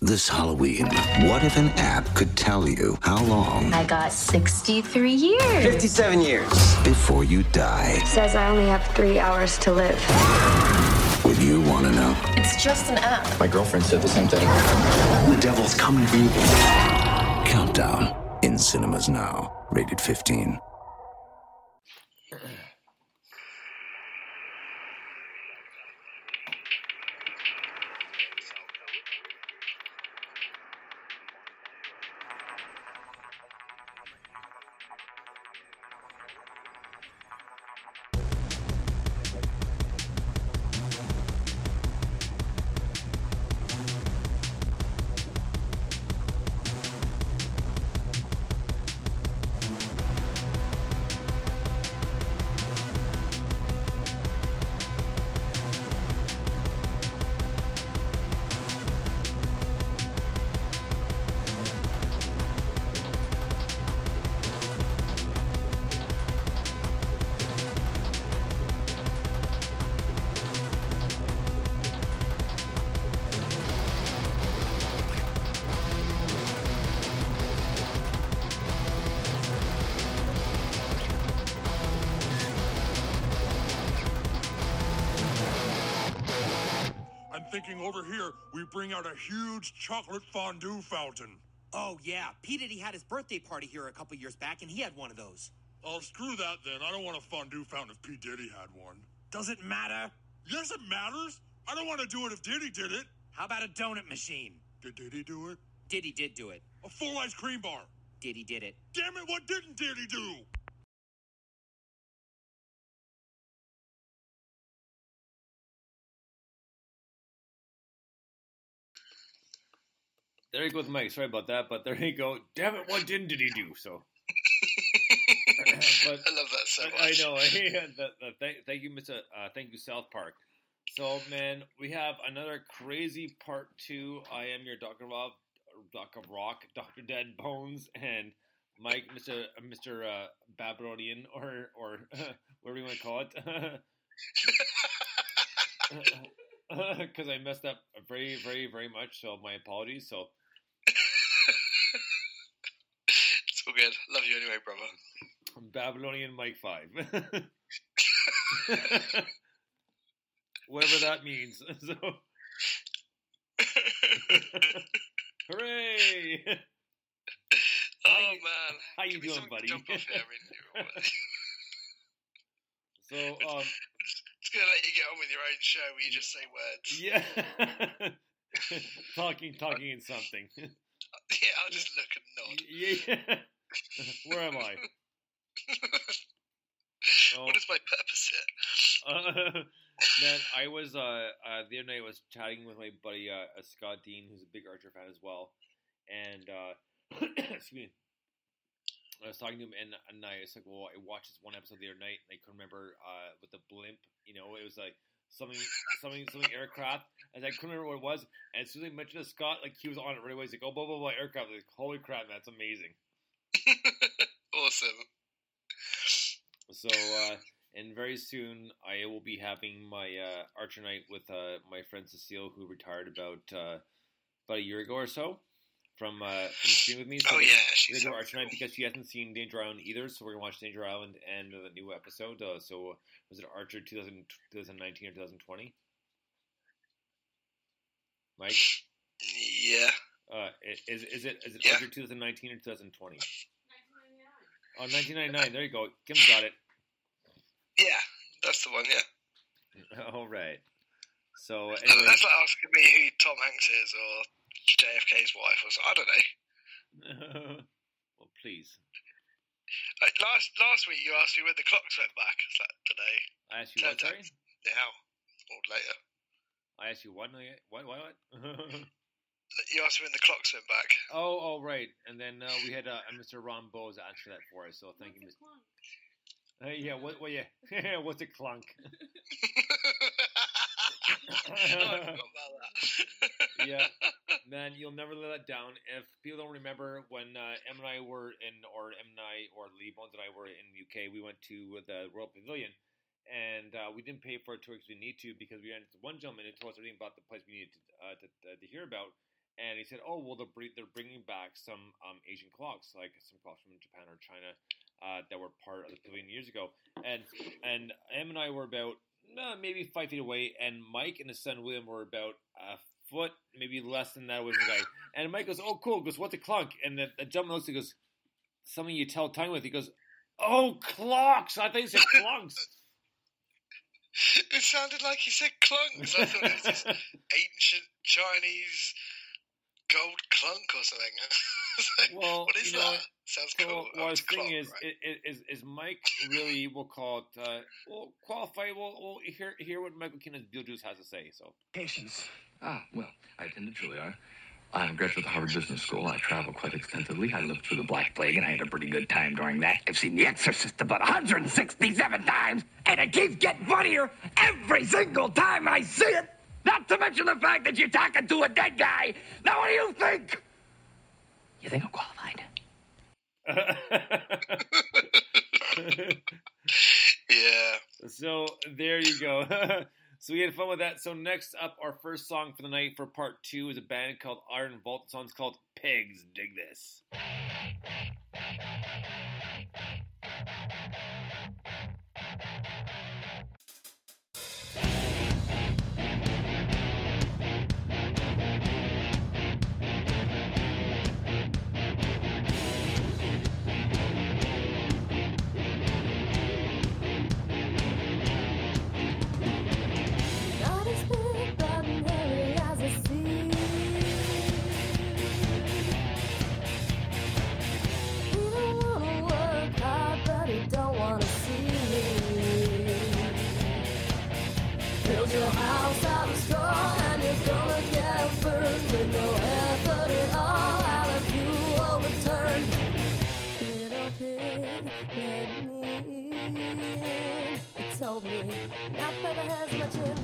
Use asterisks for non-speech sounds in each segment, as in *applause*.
This Halloween, what if an app could tell you how long I got 63 years. 57 years. before you die? Says I only have three hours to live. Would you want to know? It's just an app. My girlfriend said the same thing. The devil's coming for you. Countdown in cinemas now. Rated 15. Huge chocolate fondue fountain. Oh yeah, P Diddy had his birthday party here a couple years back, and he had one of those. Oh, screw that then. I don't want a fondue fountain if P. Diddy had one. Does it matter? Yes, it matters. I don't want to do it if Diddy did it. How about a donut machine? Did Diddy do it? Diddy did do it. A full ice cream bar. Diddy did it. Damn it, what didn't Diddy do? There you go with Mike. Sorry about that, but there you go. Damn it, what didn't did he do? So, *laughs* but I love that so I, I know. Yeah, the, the, thank, thank you, Mr. Uh, thank you, South Park. So, man, we have another crazy part two. I am your Doctor Rob, Doctor Rock, Doctor Dead Bones, and Mike, Mr. uh, Mr. Uh, Babylonian, or or *laughs* whatever you want to call it. *laughs* *laughs* Because I messed up very, very, very much. So my apologies. So *laughs* It's all good. Love you anyway, brother. Babylonian Mike Five. *laughs* Whatever that means. So hooray! oh man, How you Give doing, buddy? Here. So um Just *laughs* gonna let you get on with your own show where you just say words. yeah. *laughs* talking talking in something. *laughs* Yeah, I'll just look and nod. yeah. Where am I? Oh. What is my purpose here? Uh, man, I was uh, uh the other night I was chatting with my buddy uh, Scott Dean, who's a big Archer fan as well, and uh, *coughs* excuse me. I was talking to him, and, and I was like, "Well, I watched this one episode the other night, and I couldn't remember uh, with the blimp. You know, it was like something, something, something aircraft, and I couldn't remember what it was. And as soon as I mentioned to Scott, like he was on it right away. He's like, "Oh, blah blah blah, aircraft." Like, holy crap, that's amazing. *laughs* awesome. So, uh, and very soon I will be having my uh, Archer night with uh, my friend Cecile, who retired about uh, about a year ago or so from uh, from with me. So Oh yeah, she's so Archer night cool. because she hasn't seen Danger Island either, so we're gonna watch Danger Island and the new episode. Uh, so was it Archer 2000, 2019 or 2020? Mike, Yeah. uh, is is it is it Yeah. Archer 2019 or 2020? Oh, 1999. There you go. Kim's got it. Yeah, that's the one, yeah. *laughs* All right. So That's anyway, like asking me who Tom Hanks is or JFK's wife or something. I don't know. *laughs* well, please. Like last last week, you asked me when the clocks went back. Is that today? I asked you what, sorry? Now or later? I asked you what? no, yeah, What? What? What? You asked me when the clocks went back. oh, oh, right. And then uh, we had uh, Mr. Ron Bowes answer that for us. So thank you, Mr. Uh, yeah. What? What? Yeah. *laughs* What's a clunk? oh, *laughs* I forgot about that. yeah, man, you'll never let that down. If people don't remember when uh, and I were in, or Em and I, or Lee Bones and I were in the UK, we went to the Royal Pavilion, and uh, we didn't pay for a tour because we need to because we into one gentleman who told us everything about the place we needed to uh, to, uh, to hear about. And he said, "Oh, well, they're, they're bringing back some um, Asian clocks, like some clocks from Japan or China uh, that were part of the pavilion years ago." And and Em and I were about uh, maybe five feet away, and Mike and his son William were about foot, maybe less than that, with the guy. And Mike goes, "Oh, cool." He goes, "What's a clunk?" And the, the gentleman looks, he goes, "Something you tell time with." He goes, "Oh, clocks." I think you said clunks. *laughs* It sounded like he said clunks. I thought it was this *laughs* ancient Chinese gold clunk or something. *laughs* I was like, Well, what is you know, that? Sounds So, cool. what Oh, I was it's a thinking clock, is, right. i- i- is, is Mike really, we'll call it, uh, well, qualified, we'll, we'll hear, hear what Michael Keaton's Beetlejuice has to say, so. Patience. Ah, well, I attended Juilliard. I'm a graduate of the Harvard Business School. I travel quite extensively. I lived through the Black Plague, and I had a pretty good time during that. I've seen The Exorcist about 167 times, and it keeps getting funnier every single time I see it. Not to mention the fact that you're talking to a dead guy. Now, what do you think? You think I'm qualified? *laughs* Yeah. so, there you go. *laughs* so, we had fun with that. So, next up, our first song for the night for part two is a band called Iron Vault. The song's called Pigs Dig This. Not that it has much.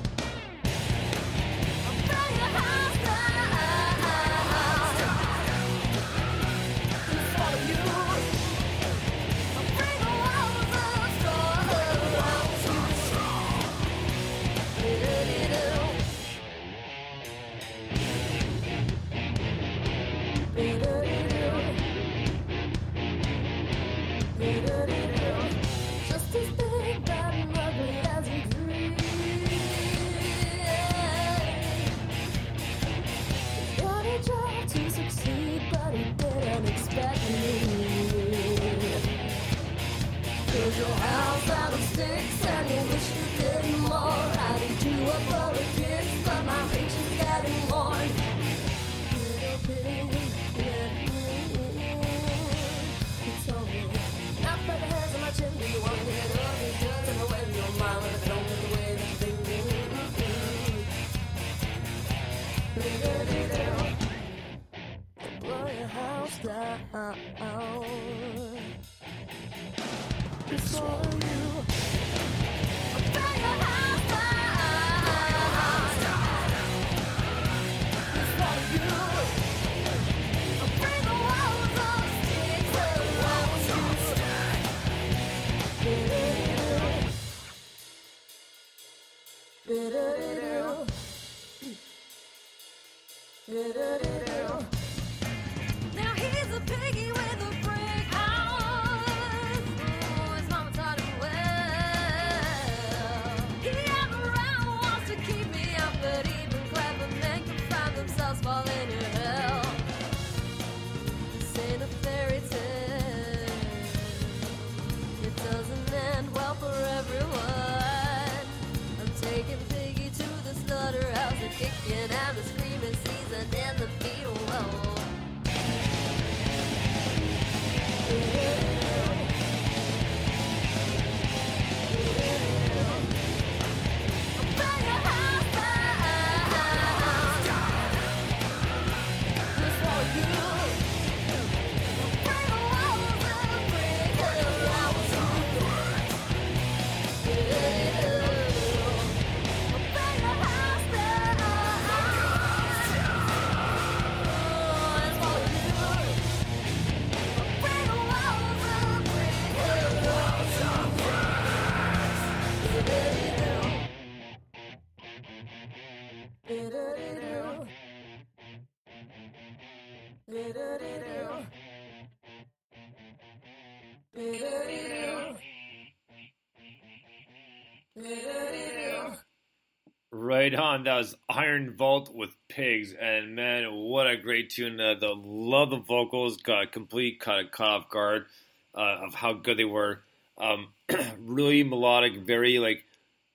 Right on. That was Iron Vault with Pigs, and man, what a great tune! Uh, the love the vocals, got complete cut caught off guard uh, of how good they were. Um, *clears throat* really melodic, very like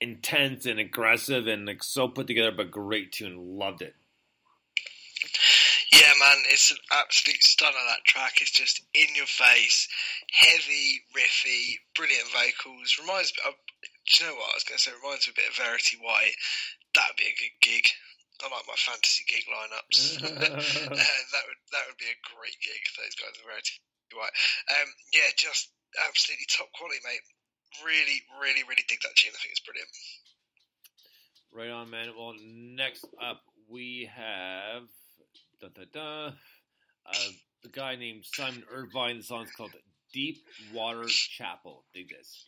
intense and aggressive, and like so put together, but great tune. Loved it. Yeah, man, it's an absolute stunner. That track is just in your face, heavy, riffy, brilliant vocals. Reminds me. Of, do you know what I was going to say? It reminds me a bit of Verity White. That'd be a good gig. I like my fantasy gig lineups. *laughs* *laughs* uh, that would that would be a great gig. Those guys are Verity White. Um, yeah, just absolutely top quality, mate. Really, really, really dig that tune. I think it's brilliant. Right on, man. Well, next up we have da, da, da, uh, the guy named Simon Irvine. The song's called Deep Water Chapel. Dig this.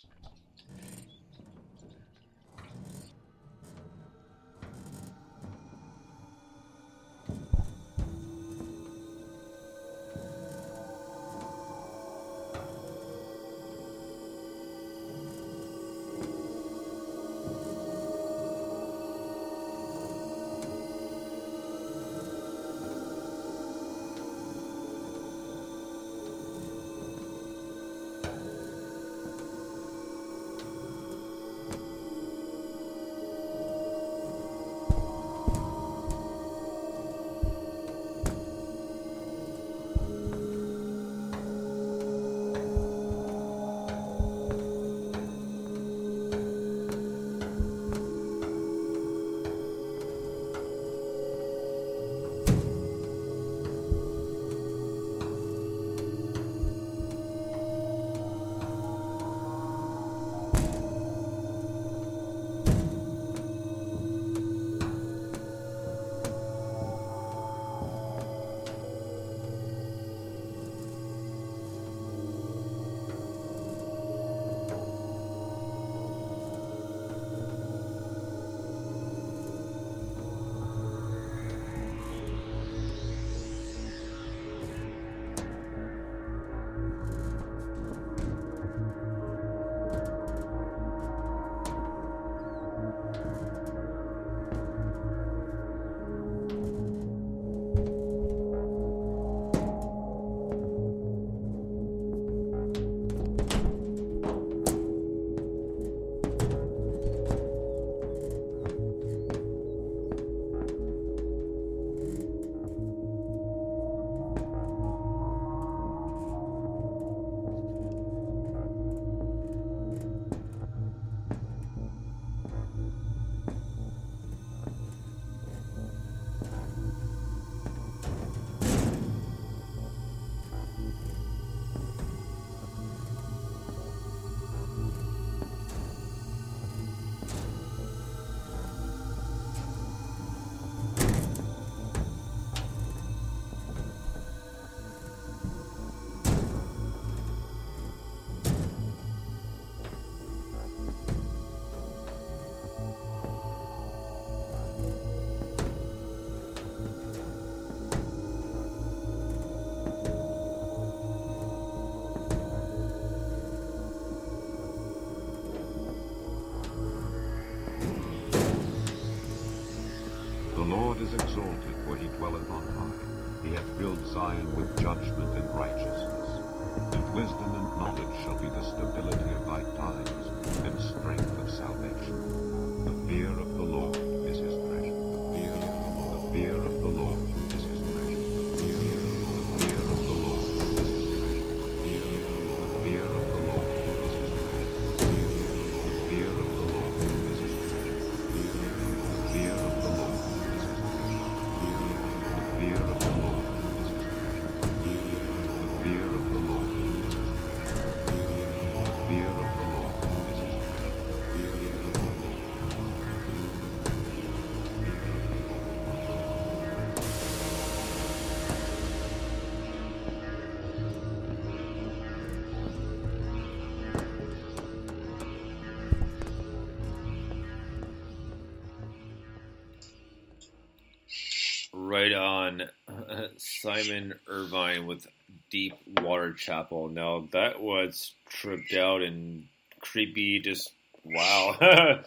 Simon Irvine with Deep Water Chapel. Now, that was tripped out and creepy, just Wow. *laughs*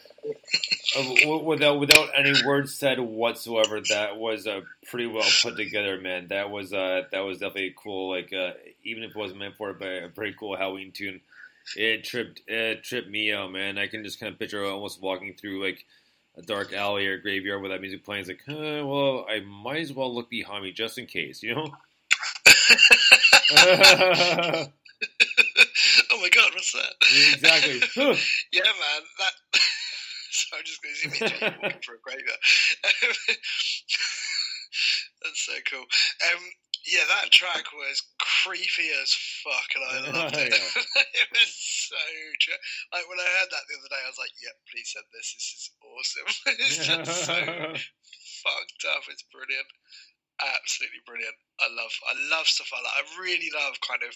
Without without any words said whatsoever, that was uh, pretty well put together, man. That was uh, that was definitely cool. Like uh, even if it wasn't meant for it, but a pretty cool Halloween tune. It tripped it tripped me out, man. I can just kind of picture almost walking through like a dark alley or graveyard with that music playing. It's like, huh, well, I might as well look behind me just in case, you know. *laughs* oh my god, what's that? Exactly. *laughs* Yeah, man. That. *laughs* so I'm just going to in you walking for a graveyard. That's so cool. Um, yeah, that track was creepy as fuck, and I loved it. it was so true. Like when I heard that the other day, I was like, "Yeah, please send this. This is awesome. *laughs* it's just so fucked up. It's brilliant, absolutely brilliant. I love, I love stuff like that. I really love kind of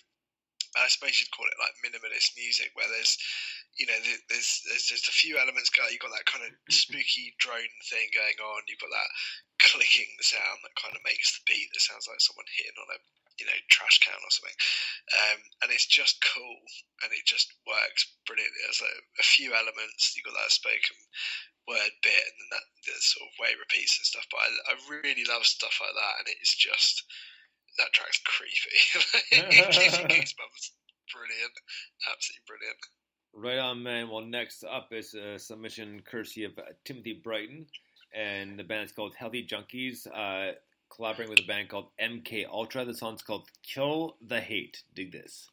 I suppose you'd call it like minimalist music, where there's, you know, there's there's just a few elements going. You've got that kind of spooky drone thing going on. You've got that clicking sound that kind of makes the beat that sounds like someone hitting on a, you know, trash can or something. Um, and it's just cool, and it just works brilliantly. There's a, a few elements. You've got that spoken word bit, and then that the sort of way repeats and stuff. But I, I really love stuff like that, and it's just that track's creepy. it gives you goosebumps. Brilliant, absolutely brilliant. Right on, man. Well, next up is a submission courtesy of Timothy Brighton, and the band is called Healthy Junkies, uh, collaborating with a band called MK Ultra. The song's called "Kill the Hate." Dig this.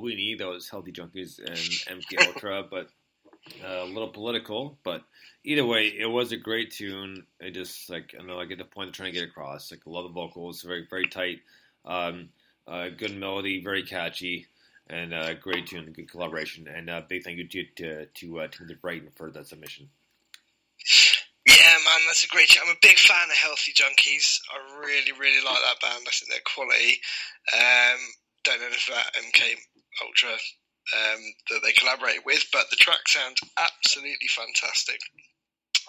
We need those healthy junkies and MK Ultra, but uh, a little political. But either way, it was a great tune. I just like I know I get the point they're trying to get across. Like I love the vocals, very very tight, um, uh, good melody, very catchy, and uh, great tune, good collaboration. And uh, big thank you to to to uh, Brighton for that submission. Yeah, man, that's a great. Ch- I'm a big fan of Healthy Junkies. I really, really like that band. I think they're quality. Um, don't know if that MK Ultra um, that they collaborated with, but the track sounds absolutely fantastic.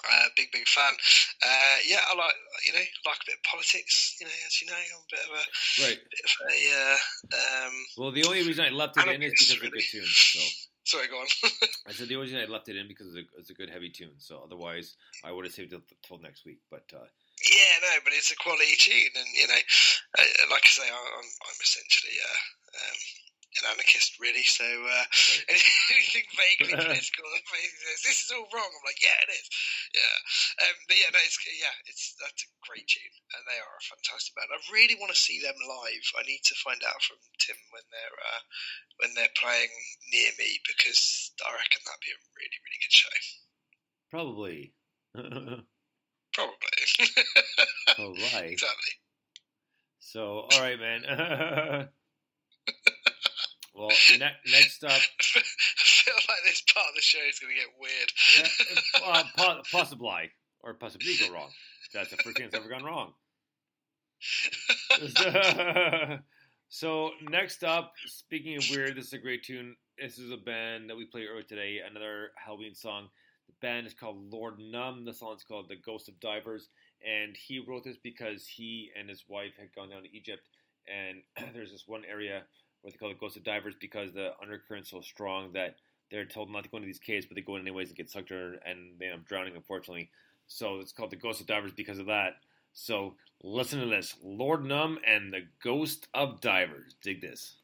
Uh, big, big fan. Uh, yeah, I like you know like a bit of politics. You know, as you know, I'm a bit of a Right. bit of a. Uh, um, Well, the only reason I left it in is because of a good tune. So *laughs* sorry, go on. I said the only reason I left it in because it's a, it's a good heavy tune. So otherwise, I would have saved it till next week. But uh, Yeah, no, but it's a quality tune, and you know, uh, like I say, I- I'm, I'm essentially uh, um, an anarchist, really. So uh, *laughs* anything vaguely *laughs* political, *laughs* says, this is all wrong. I'm like, yeah, it is. Yeah, um, but yeah, no, it's yeah, it's that's a great tune, and they are a fantastic band. I really want to see them live. I need to find out from Tim when they're uh, when they're playing near me because I reckon that'd be a really, really good show. probably, Probably. all right. exactly. So all right, man. Well, *laughs* ne- next up, *laughs* I feel like this part of the show is going to get weird. uh, *laughs* po- possibly or possibly go wrong. That's the first thing that's ever gone wrong. so next up, speaking of weird, this is a great tune. This is a band that we played earlier today. Another Halloween song. The band is called Lord Numb. The song is called "The Ghost of Divers," and he wrote this because he and his wife had gone down to Egypt, and *clears throat* there's this one area where they call it Ghost of Divers because the undercurrent's so strong that they're told not to go into these caves, but they go in anyways and get sucked under, and they end up drowning, unfortunately. So it's called the Ghost of Divers because of that. So listen to this Lord Numb and the Ghost of Divers. Dig this.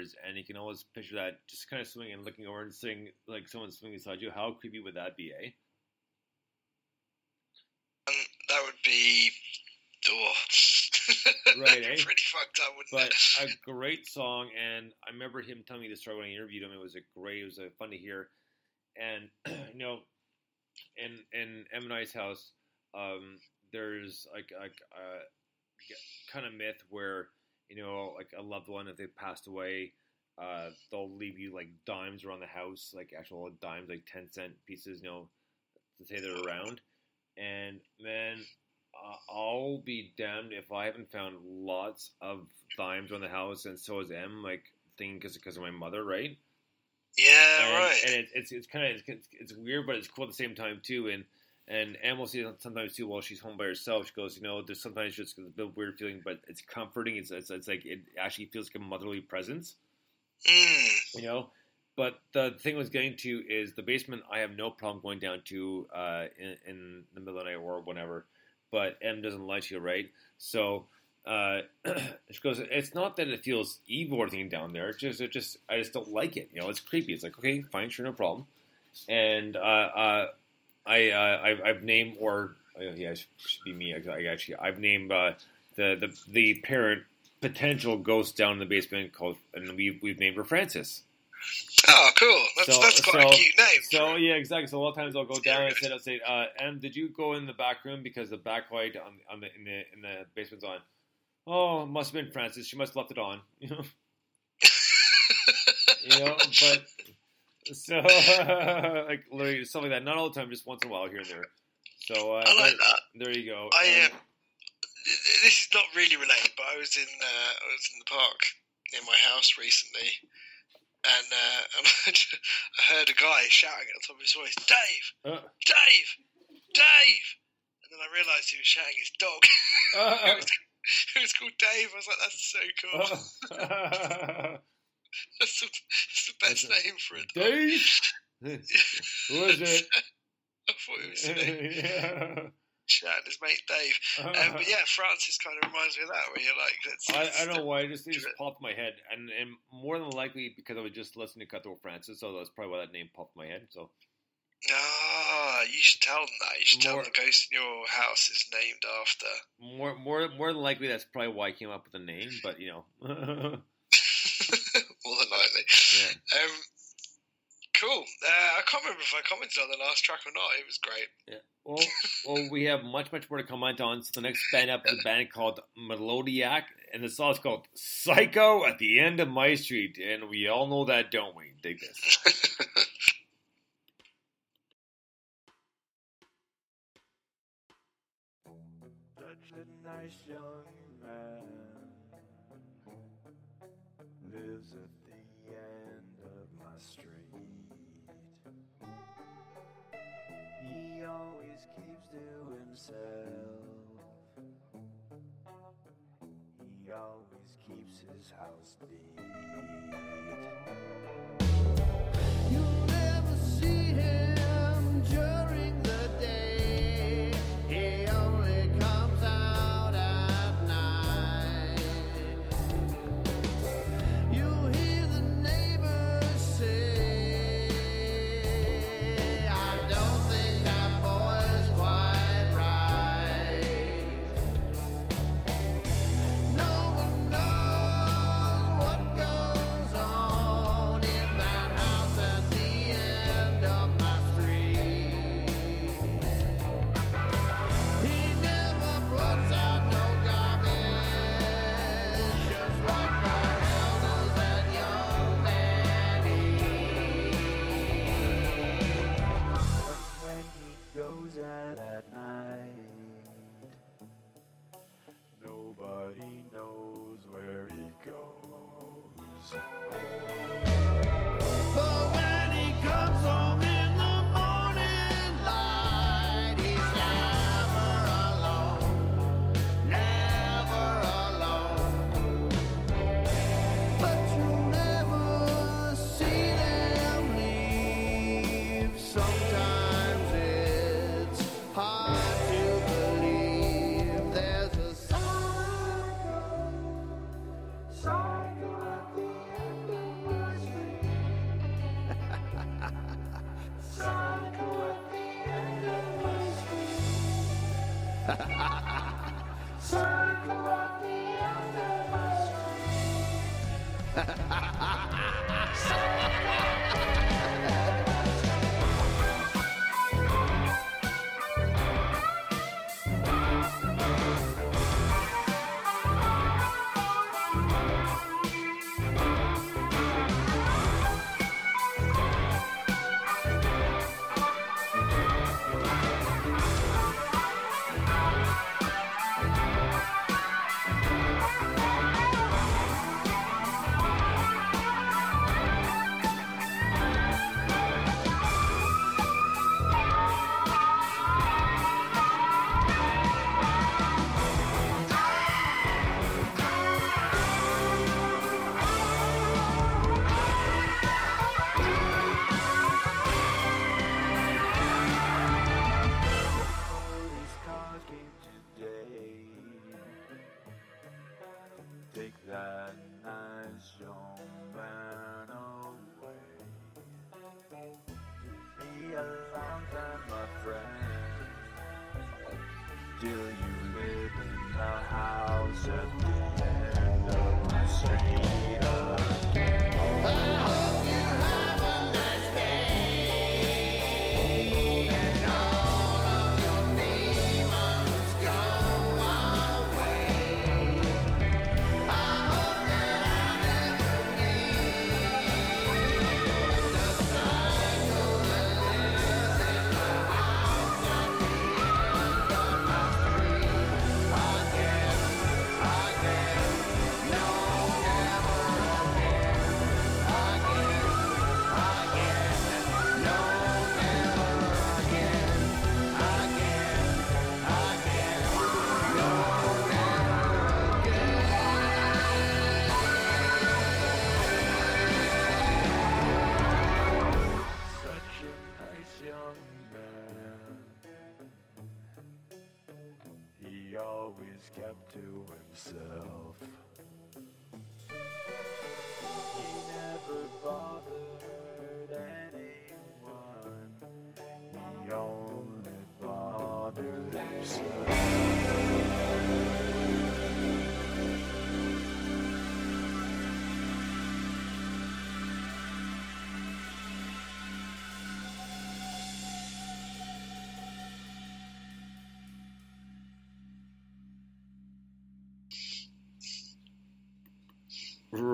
And you can always picture that just kind of swinging and looking over and seeing like someone swinging beside you. How creepy would that be, eh? Um, that would be. Oh. *laughs* Right, eh? Pretty fucked up, wouldn't But it? a great song, and I remember him telling me the story when I interviewed him. It was a great, it was a fun to hear, and *clears throat* you know, in in Em and I's house, um, there's like like a kind of myth where you know like a loved one if they passed away, uh, they'll leave you like dimes around the house, like actual dimes, like ten cent pieces, you know, to say they're around. And man, uh, I'll be damned if I haven't found lots of dimes around the house, and so is Em. Like thinking because because of my mother, right? Yeah, and, right. And it, it's it's kind of it's, it's weird, but it's cool at the same time too. And and Em will see sometimes too while she's home by herself. She goes, you know, there's sometimes just a bit weird feeling, but it's comforting. It's, it's it's like it actually feels like a motherly presence, Mm. you know. But the thing I was getting to is the basement. I have no problem going down to uh, in, in the middle of the night or whenever. But Em doesn't like you, right? So uh, *clears throat* she goes, "It's not that it feels evil or anything down there. It's just, it just, I just don't like it. You know, it's creepy. It's like, okay, fine, sure, no problem." And uh, uh, I, uh, I've, I've named, or uh, yeah, it should be me. I, I actually, I've named uh, the the the parent potential ghost down in the basement called, and we we've named her Francis. Oh, cool. That's, So- that's quite so- a cute name. So yeah, exactly. So a lot of times I'll go down and say, I'll say, uh, "Em, did you go in the back room because the backlight on, on the in the in the basement's on?" Oh, it must have been Francis. She must have left it on. *laughs* You know, *laughs* you know. But so *laughs* like literally stuff like that. Not all the time, just once in a while here and there. So uh, I like there, that. there you go. I am. um, this is not really related, but I was in uh, I was in the park near my house recently, and uh, *laughs* and I heard a guy shouting at the top of his voice, "Dave, Uh, Dave, Dave!" And then I realised he was shouting his dog. *laughs* Uh, it, was, it was called Dave. I was like, "That's so cool. *laughs* that's, the, that's the best name for it." Dave, *laughs* who is it? *laughs* I thought it was me. yeah. shouting his mate Dave. Um, but yeah, Francis kind of reminds me of that, where you're like, let's, I, I don't know why. It just, it just popped my head, and, and more than likely because I was just listening to Cutthroat Francis, so that's probably why that name popped my head. So Ah, you should tell them that. You should tell them the ghost in your house is named after. more more more than likely that's probably why I came up with the name. But you know, More than likely. yeah. Um, cool. Uh, I can't remember if I commented on the last track or not. It was great. Yeah. Well, well, we have much, much more to comment on. So the next band up is a band called Melodiac, and the song is called "Psycho at the End of My Street," and we all know that, don't we? Dig this. Such a nice young man lives at himself. He always keeps his house neat.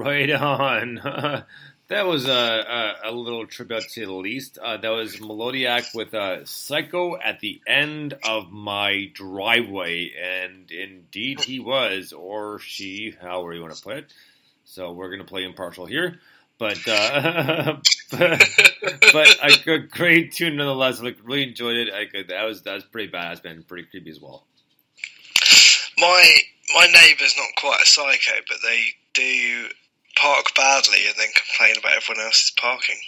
Right on. *laughs* that was a, a, a little tribute to the least. Uh, that was Melodiac with uh, Psycho at the end of my driveway. And indeed he was, or she, however you want to put it. So we're going to play impartial here. But, uh, *laughs* but, but a great tune nonetheless. Like, really enjoyed it. I could, that was that was pretty badass, man. Pretty creepy as well. My my neighbour's not quite a psycho, but they do park badly and then complain about everyone else's parking.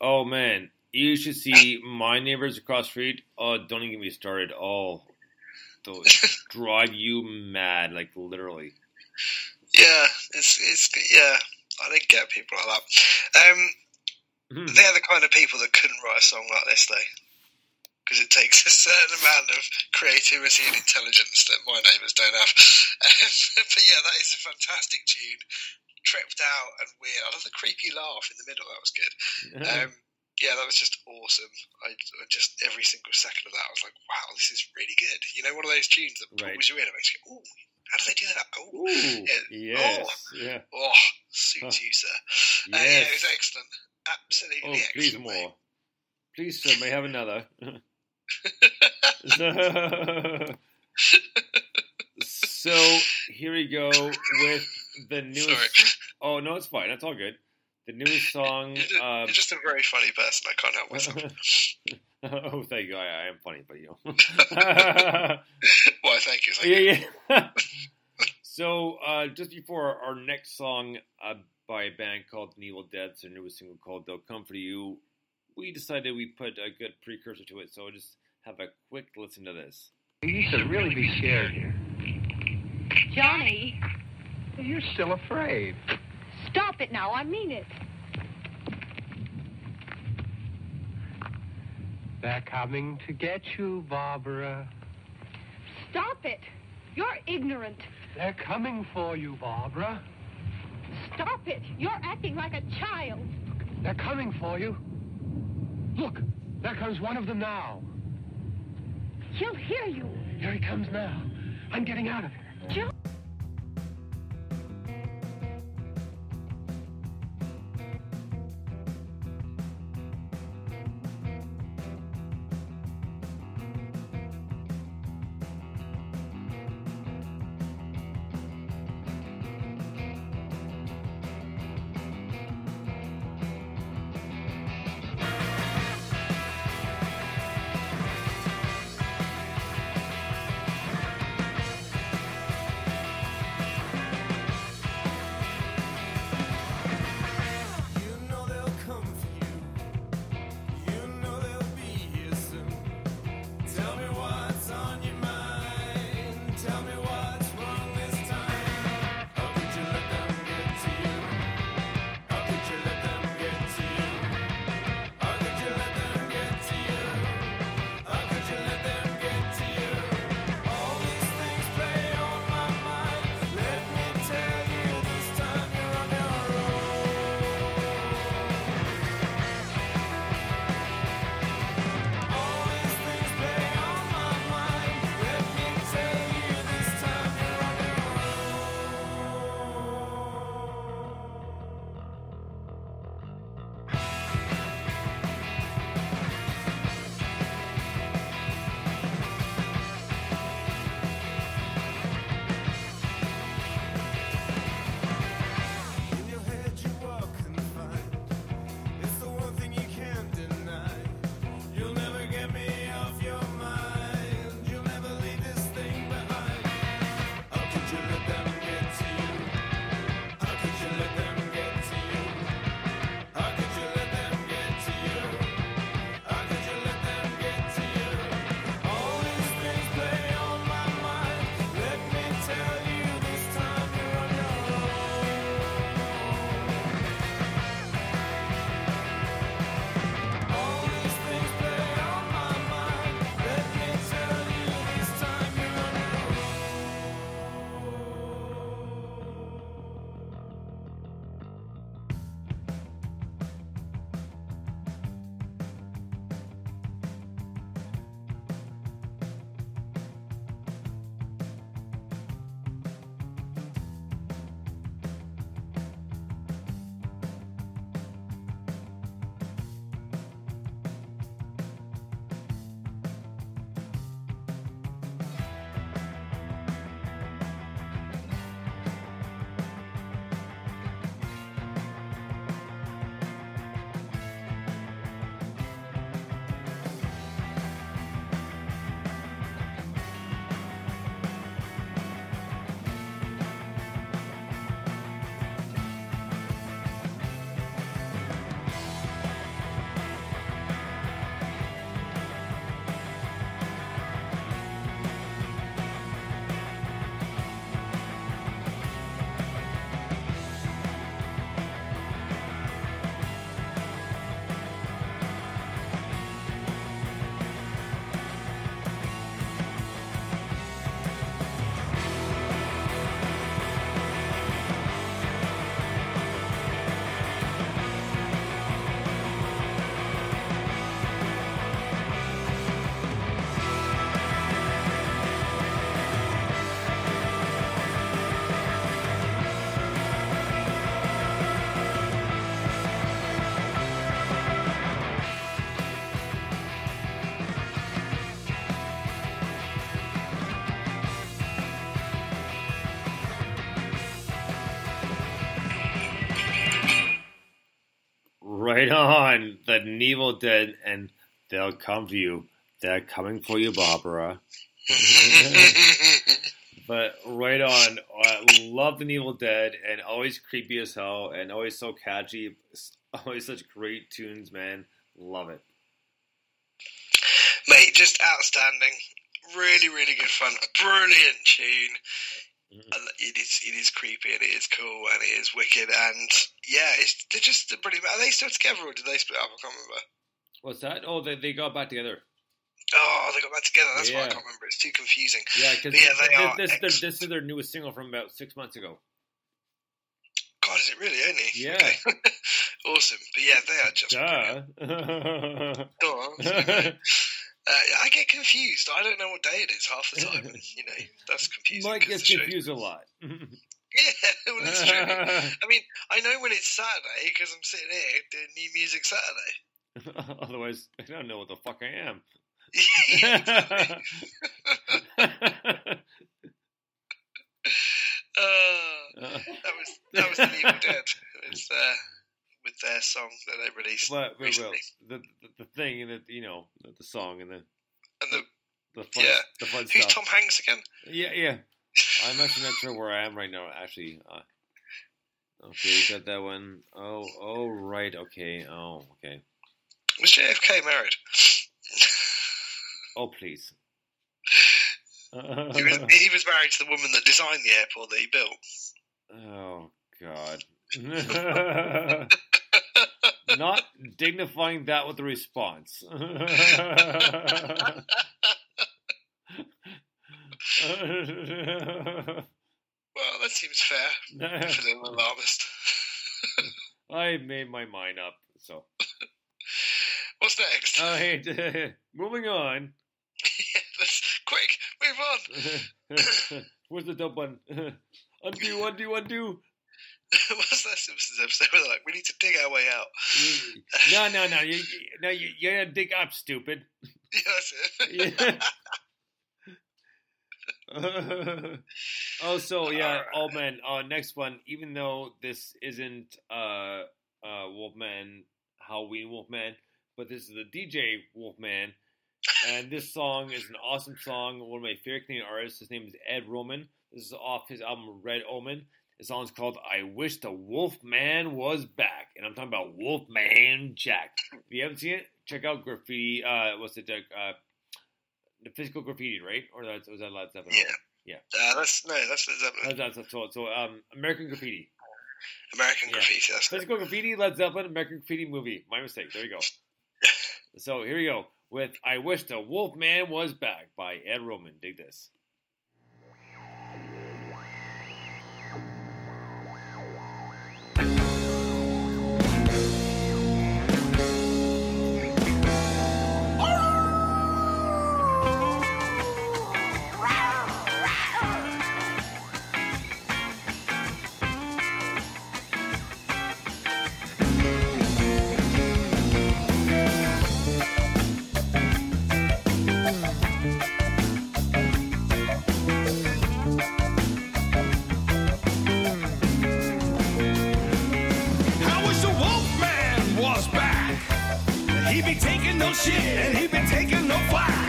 Oh man, you should see my neighbors across the street. Oh, don't even get me started. Oh, those *laughs* drive you mad, like literally. Yeah, it's it's yeah. I don't get people like that. Um, Hmm. they're the kind of people that couldn't write a song like this, though, because it takes a certain amount of creativity and intelligence that my neighbours don't have. *laughs* but yeah, that is a fantastic tune. Tripped out and weird. I love the creepy laugh in the middle. That was good. Um, yeah, that was just awesome. I, I just every single second of that, I was like, "Wow, this is really good." You know, one of those tunes that Right. pulls you in. It makes you, "Oh, how do they do that?" Oh, Ooh, yeah. yes, oh, yeah. oh, suits you, sir. Uh, yeah, it was Yes. excellent. Absolutely Oh, please excellent. more. Please, sir, may I have another. *laughs* *laughs* so here we go with the newest. *laughs* Oh no, it's fine. That's all good. The newest song. You're just, Uh, you're just a very funny person. I can't help myself. *laughs* oh, thank you. I, I am funny, but you know. *laughs* Why, thank you. Thank yeah, you. yeah. so uh, just before our, our next song uh, by a band called The Evil Dead, their newest single called "They'll Come for You," we decided we put a good precursor to it. So just have a quick listen to this. You should really be scared here. Johnny, You're still afraid. Stop it now. I mean it. They're coming to get you, Barbara. Stop it. You're ignorant. They're coming for you, Barbara. Stop it. You're acting like a child. They're coming for you. Look, there comes one of them now. He'll hear you. Here he comes now. I'm getting out of here. The Evil Dead, and they'll come for you. They're coming for you, Barbara. *laughs* but right on. Uh, I love the Evil Dead, and always creepy as hell, and always so catchy. *laughs* Always such great tunes, man. Love it. Mate, just outstanding. Really, really good fun. Brilliant tune. Mm-hmm. Lo- It is it is creepy and it is cool and it is wicked and yeah, it's they're just brilliant. Are they still together or did they split up? I can't remember. What's that? Oh, they, they got back together. Oh, they got back together. That's why I can't remember. It's too confusing. Yeah, because yeah, they are. this, this, this is their newest single from about six months ago. God, is it really only? Yeah. Okay. *laughs* awesome. But yeah, they are just. Duh. *laughs* Uh, I get confused. I don't know what day it is half the time. you know, that's confusing. Mike gets confused a lot. *laughs* *laughs* Yeah, well, it's true. I mean, I know when it's Saturday because I'm sitting here doing new music Saturday. *laughs* Otherwise, I don't know what the fuck I am. *laughs* Uh, that was that was the Evil Dead. It was, uh, with their song that they released but, but well, recently. the, the the thing and the you know the, the song and the And the the fun yeah, the fun who's stuff. Tom Hanks again? Yeah, yeah. I'm actually not sure where I am right now. Actually, uh, okay, got that one. Oh, oh, right. Okay. Oh, okay. Was JFK married? Oh, please. He was, he was married to the woman that designed the airport that he built. Oh God. *laughs* Not dignifying that with a response. *laughs* *laughs* Well, that seems fair for the alarmist. I made my mind up. So, What's next? oh, hey, *laughs* moving on. *laughs* Let's quick move on. *laughs* Where's the dump button? undo, undo, undo. What's that Simpsons episode where they're like, we need to dig our way out? No, no, no. You, no, you, you gotta dig up, stupid. Yeah, that's it. Yeah. *laughs* oh, so yeah. Oh man. Uh, next one. Even though this isn't uh uh Wolfman Halloween Wolfman, but this is the DJ Wolfman, and this song is an awesome song. One of my favorite Canadian artists. His name is Ed Roman. This is off his album Red Omen. The song is called "I Wish the Wolfman Was Back," and I'm talking about Wolfman Jack. If you haven't seen it, check out Graffiti. Uh, what's it? Uh, the physical graffiti, right? Or that's was that Led Zeppelin? Yeah. Yeah. Uh, that's no, that's Led Zeppelin. That's, that's, so, so um, American Graffiti. American Yeah. Graffiti. That's Physical Graffiti, Led Zeppelin, American Graffiti movie. My mistake. There you go. *laughs* so here we go with "I Wish the Wolfman Was Back" by Ed Roman. Dig this. He be taking no shit and he be taking no flack.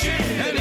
Shit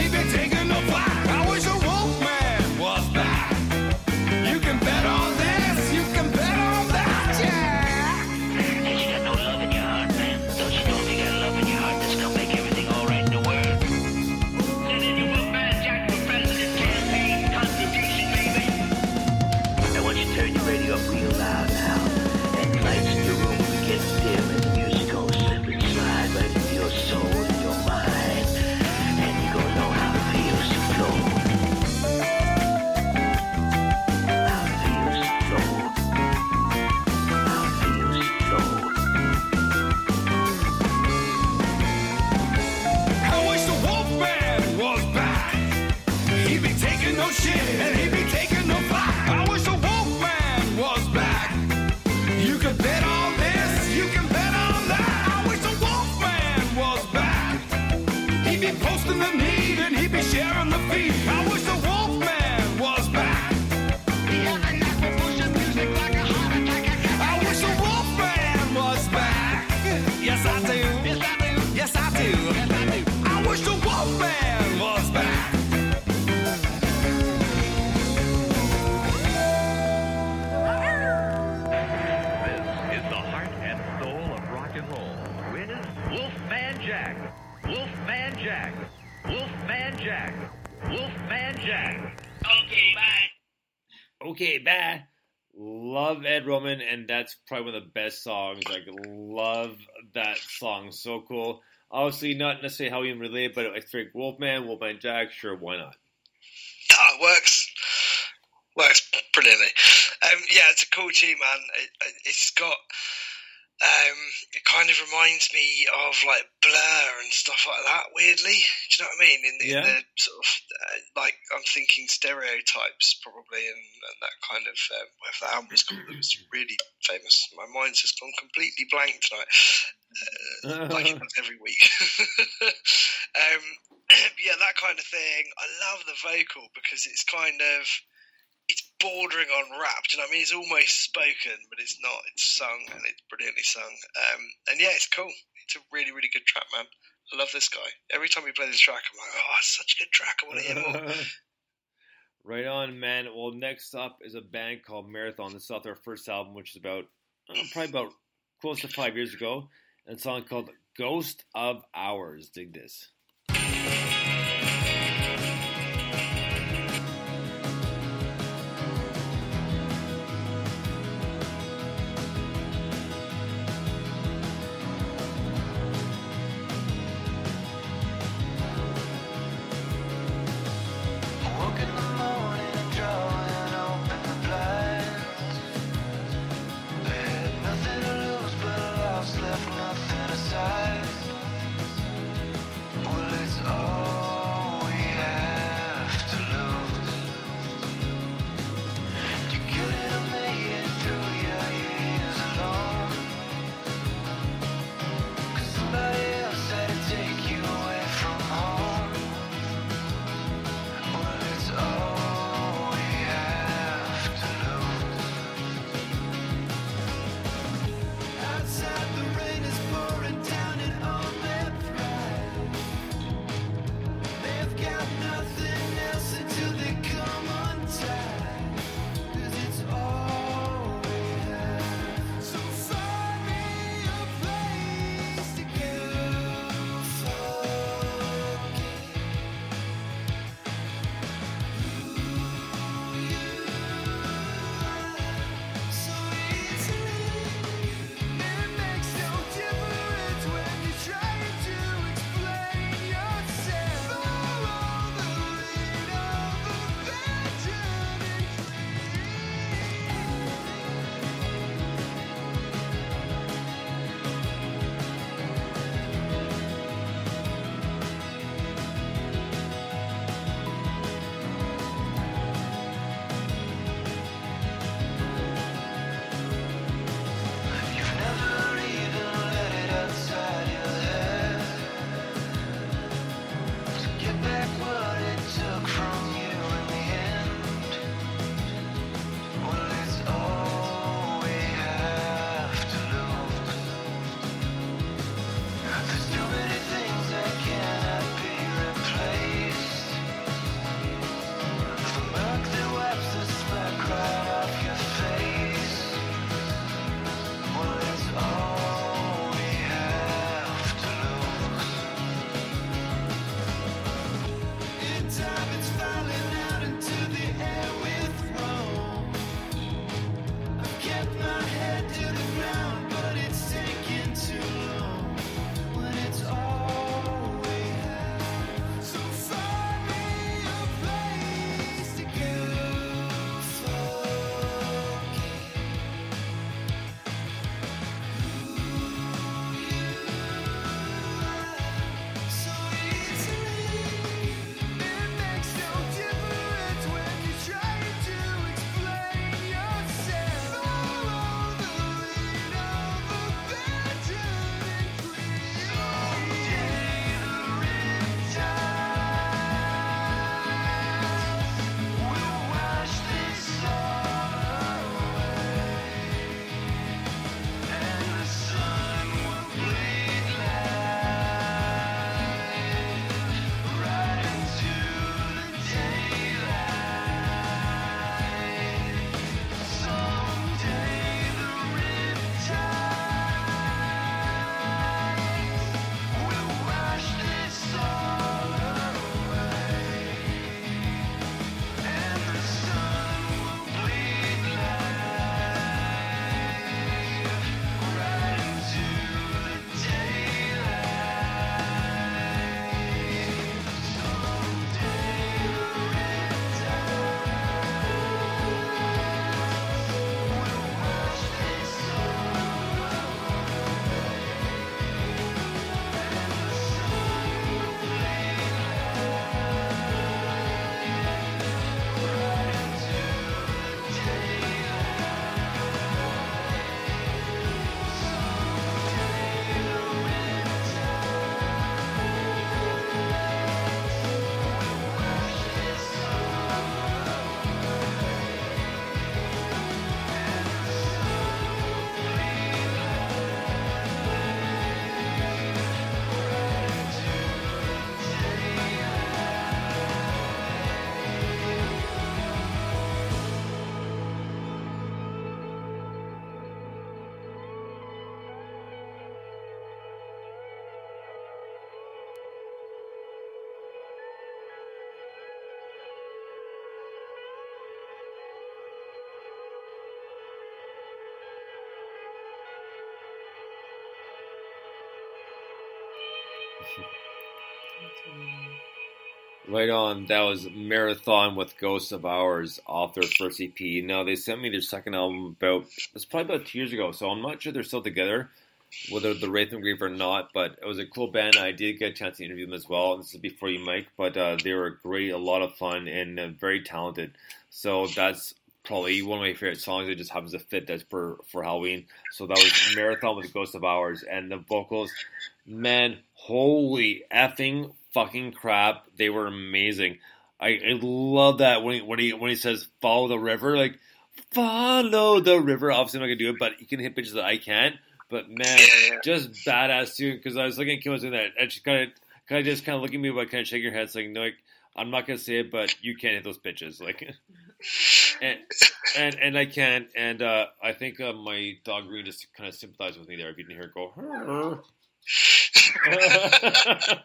and that's probably one of the best songs. Like, love that song. So cool. Obviously, not necessarily how we relate, but I think Wolfman, Wolfman Jack, sure, why not? Ah, works. Works brilliantly. Um, yeah, it's a cool tune, man. It- it's got. Um, it kind of reminds me of like Blur and stuff like that. Weirdly, do you know what I mean? In, in Yeah. the sort of uh, like I'm thinking stereotypes probably, and, and that kind of um, whatever that album was called. It was really famous. My mind's just gone completely blank tonight. Uh, like it *laughs* does every week. *laughs* um, *clears throat* yeah, that kind of thing. I love the vocal because it's kind of bordering on rap. You know I mean? It's almost spoken, but it's not. It's sung and it's brilliantly sung. Um, and yeah, it's cool. It's a really, really good track, man. I love this guy. Every time we play this track, I'm like, oh, such a good track. I want to hear more. *laughs* right on, man. Well, next up is a band called Marathon. This is off their first album, which is about uh, probably about close to five years ago. And a song called "Ghost of Hours." Dig this. Right on. That was Marathon with Ghosts of Ours their first EP. Now they sent me their second album about it's probably about two years ago, so I'm not sure they're still together, whether the Wraith and Grief or not. But it was a cool band. I did get a chance to interview them as well. This is before you, Mike, but uh, they were great, a lot of fun, and uh, very talented. So that's probably one of my favorite songs. It just happens to fit that for for Halloween. So that was Marathon with Ghosts of Ours, and the vocals, man, holy effing fucking crap, they were amazing. I, I love that when he, when he when he says follow the river, like follow the river. Obviously, I'm not gonna do it, but he can hit pitches that I can't. But man, just badass too. Because I was looking at Kim was doing that, and she kind of kind of just kind of looking at me, but kind of shaking her head, saying, "No, like, I'm not gonna say it, but you can't hit those pitches." Like, *laughs* and and and I can, and uh, I think uh, my dog Green just kind of sympathized with me there. If you didn't hear it go, "Huh." *laughs*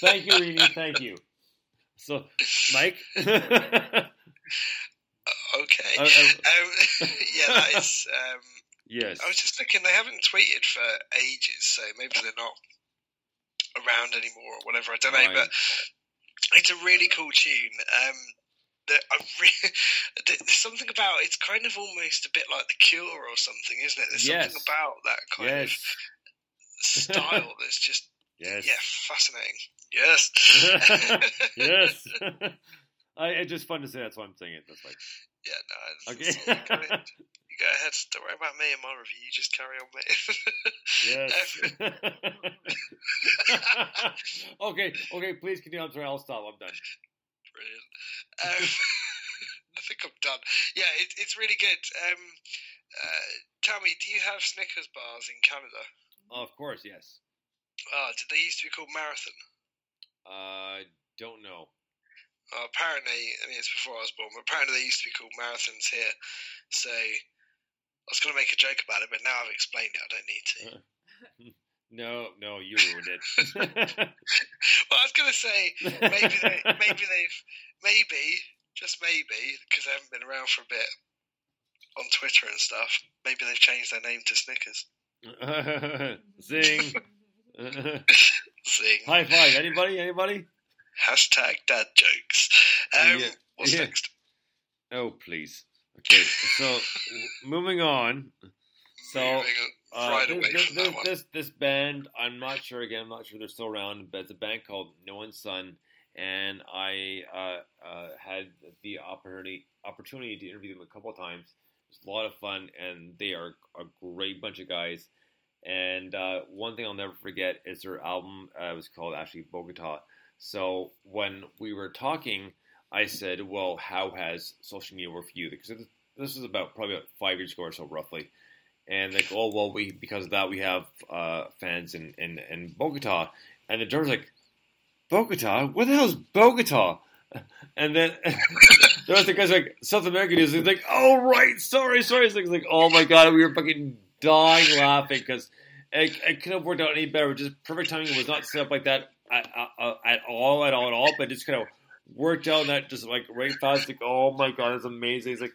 thank you, Reedy. Thank you. So, Mike. *laughs* Okay. Uh, uh, um, *laughs* yeah, that is. Um, yes. I was just thinking they haven't tweeted for ages, so maybe they're not around anymore or whatever. I don't know, Right. but it's a really cool tune. Um, that I re- there's something about it's kind of almost a bit like the Cure or something, isn't it? There's something about that kind Yes. of style *laughs* that's just Yes. yeah fascinating. Yes. *laughs* yes. *laughs* I, it's just fun to say. That's why I'm saying it. That's like Yeah, no. Okay. It's, it's, go, you go ahead. Don't worry about me and my review. You just carry on, mate. yes. okay. Okay. Please continue. I'm sorry. I'll stop. I'm done. Brilliant. Um, I think I'm done. Yeah, it, it's really good. Um, uh, tell me, do you have Snickers bars in Canada? Oh, of course. Yes. Oh, did they used to be called Marathon? Uh, don't know. Uh, apparently, I mean, it's before I was born, but apparently they used to be called marathons here. So I was going to make a joke about it, but now I've explained it. I don't need to. *laughs* No, no, you ruined it. *laughs* *laughs* well, I was going to say maybe they, maybe they've maybe just maybe because they haven't been around for a bit on Twitter and stuff. Maybe they've changed their name to Snickers. *laughs* Zing. Zing. High five. Anybody? Anybody? Hashtag dad jokes. Um, Yeah, What's yeah. next? Oh, please. Okay, so moving on. So Moving uh, right this, this, this, this this band, I'm not sure. Again, I'm not sure they're still around, but it's a band called No One's Son, and I uh, uh, had the opportunity opportunity to interview them a couple of times. It's a lot of fun, and they are a great bunch of guys. And uh, one thing I'll never forget is their album uh, was called actually Bogota. So when we were talking, I said, "Well, how has social media worked for you?" Because this- was about probably about five years ago or so, roughly. And like, oh well, we because of that we have uh, fans in, in in Bogota, and the drummer's like, Bogota, what the hell is Bogota? *laughs* And then *laughs* there was the guys like South American news. He's like, oh right, sorry, sorry. It's like, oh my god, we were fucking dying laughing because it, it couldn't have worked out any better. Just perfect timing. It was not set up like that at, at, at all, at all, at all. But just kind of worked out that just like right fast. Like, oh my god, that's amazing. It's like,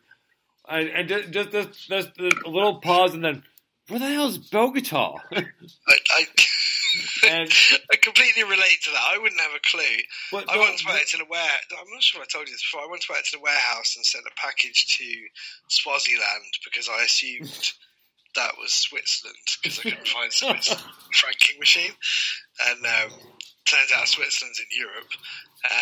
and, and just just this little pause, and then where the hell is Bogota? I, I, *laughs* and I completely relate to that. I wouldn't have a clue. But I once went to the warehouse. I'm not sure if I told you this before. I once went to the warehouse and sent a package to Swaziland because I assumed *laughs* that was Switzerland because I couldn't find Switzerland *laughs* franking machine. And um, turns out Switzerland's in Europe,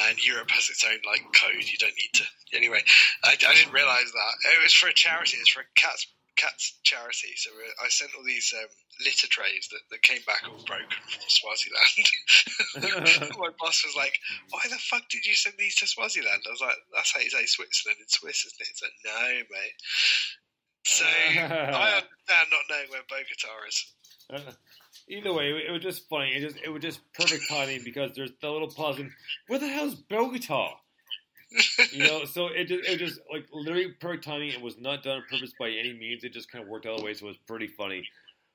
and Europe has its own like code. You don't need to. Anyway, I, I didn't realise that it was for a charity. It's for a cats cats charity. So uh, I sent all these um, litter trays that, that came back all broken from Swaziland. *laughs* My boss was like, "Why the fuck did you send these to Swaziland?" I was like, "That's how you say Switzerland in Swiss, isn't it?" He's like, "No, mate." So I understand not knowing where Bogota is. *laughs* Either way, it was just funny. It just it was just perfect timing because there's the little pause and where the hell's Bogota? You know, so it just it just like literally perfect timing. It was not done on purpose by any means. It just kind of worked out the way, so it was pretty funny.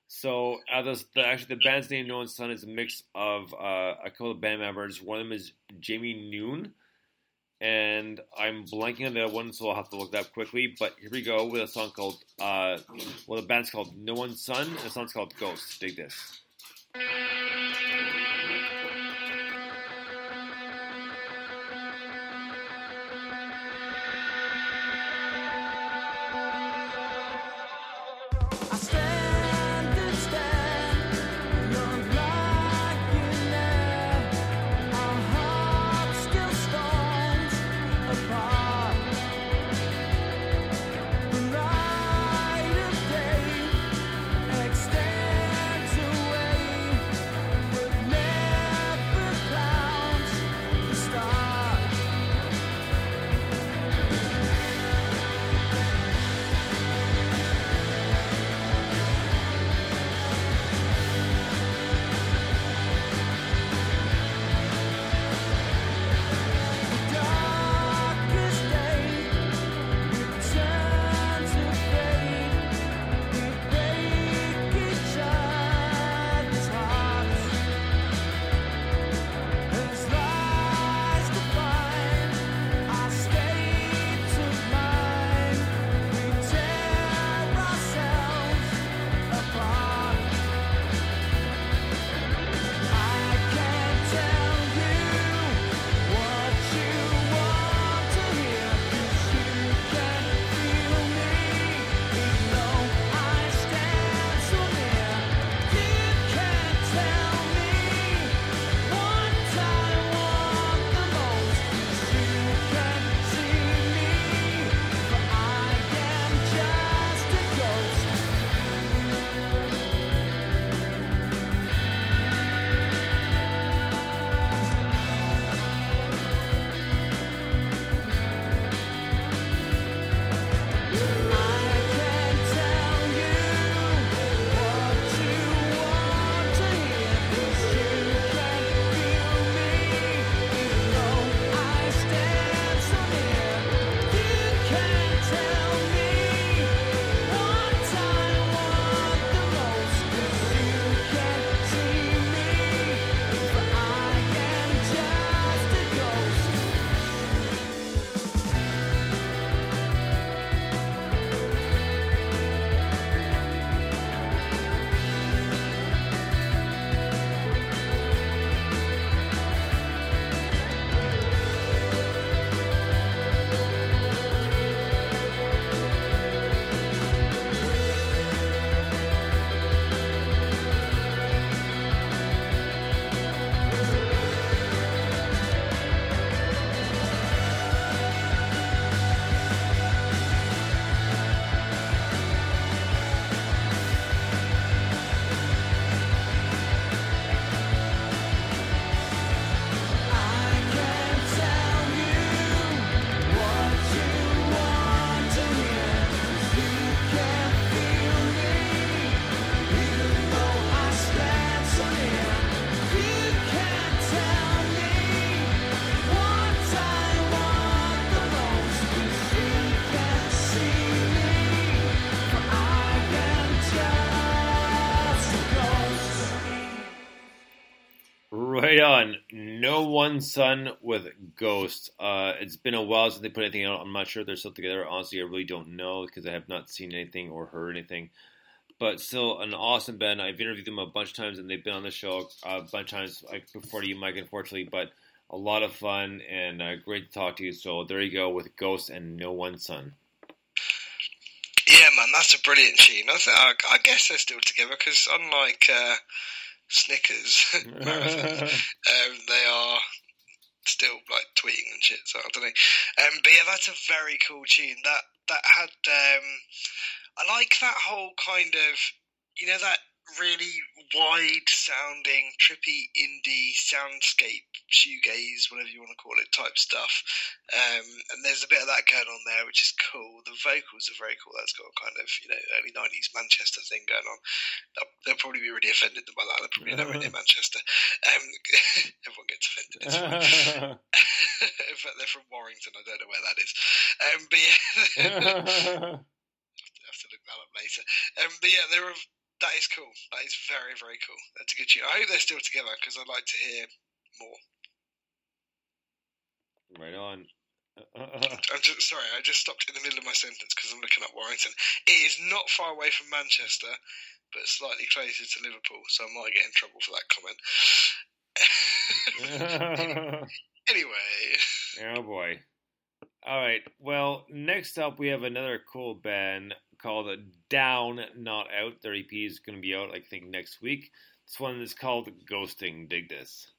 So, uh, the, actually, the band's name, No One's Son, is a mix of uh, a couple of band members. One of them is Jamie Noon, and I'm blanking on the other one, so I'll have to look that up quickly. But here we go with a song called, uh, well, the band's called No One's Son, and the song's called Ghost. Dig this. One Son with Ghost. Uh, it's been a while since they put anything out. I'm not sure they're still together. Honestly, I really don't know because I have not seen anything or heard anything. But still, an awesome band. I've interviewed them a bunch of times and they've been on the show a bunch of times, like before you, Mike, unfortunately. But a lot of fun and uh, great to talk to you. So there you go with Ghost and No One Son. Yeah, man, that's a brilliant tune. I, I, I guess they're still together because unlike uh, Snickers, *laughs* um, they are still like tweeting and shit. So I don't know. Um, but yeah, that's a very cool tune. That that had um, I like that whole kind of you know that really wide sounding trippy indie soundscape shoegaze whatever you want to call it type stuff. Um, and there's a bit of that going on there which is cool. The vocals are very cool. That's got kind of you know early 90s manchester thing going on. They'll, they'll probably be really offended by that. They're probably never in *laughs* manchester. Um, *laughs* everyone gets offended. It's fine. *laughs* in fact they're from warrington. I don't know where that is. Um, but yeah. I have to look that up later. Um, but yeah, they're a, that is cool. That is very very cool. That's a good tune. I hope they're still together because I'd like to hear more. Right on. *laughs* I'm just sorry. I just stopped in the middle of my sentence because I'm looking up Warrington. It is not far away from Manchester, but slightly closer to Liverpool, so I might get in trouble for that comment. *laughs* *laughs* anyway, Oh boy. All right. Well, next up we have another cool band called Down Not Out. Their EP is going to be out, I think, next week. This one is called Ghosting. Dig this.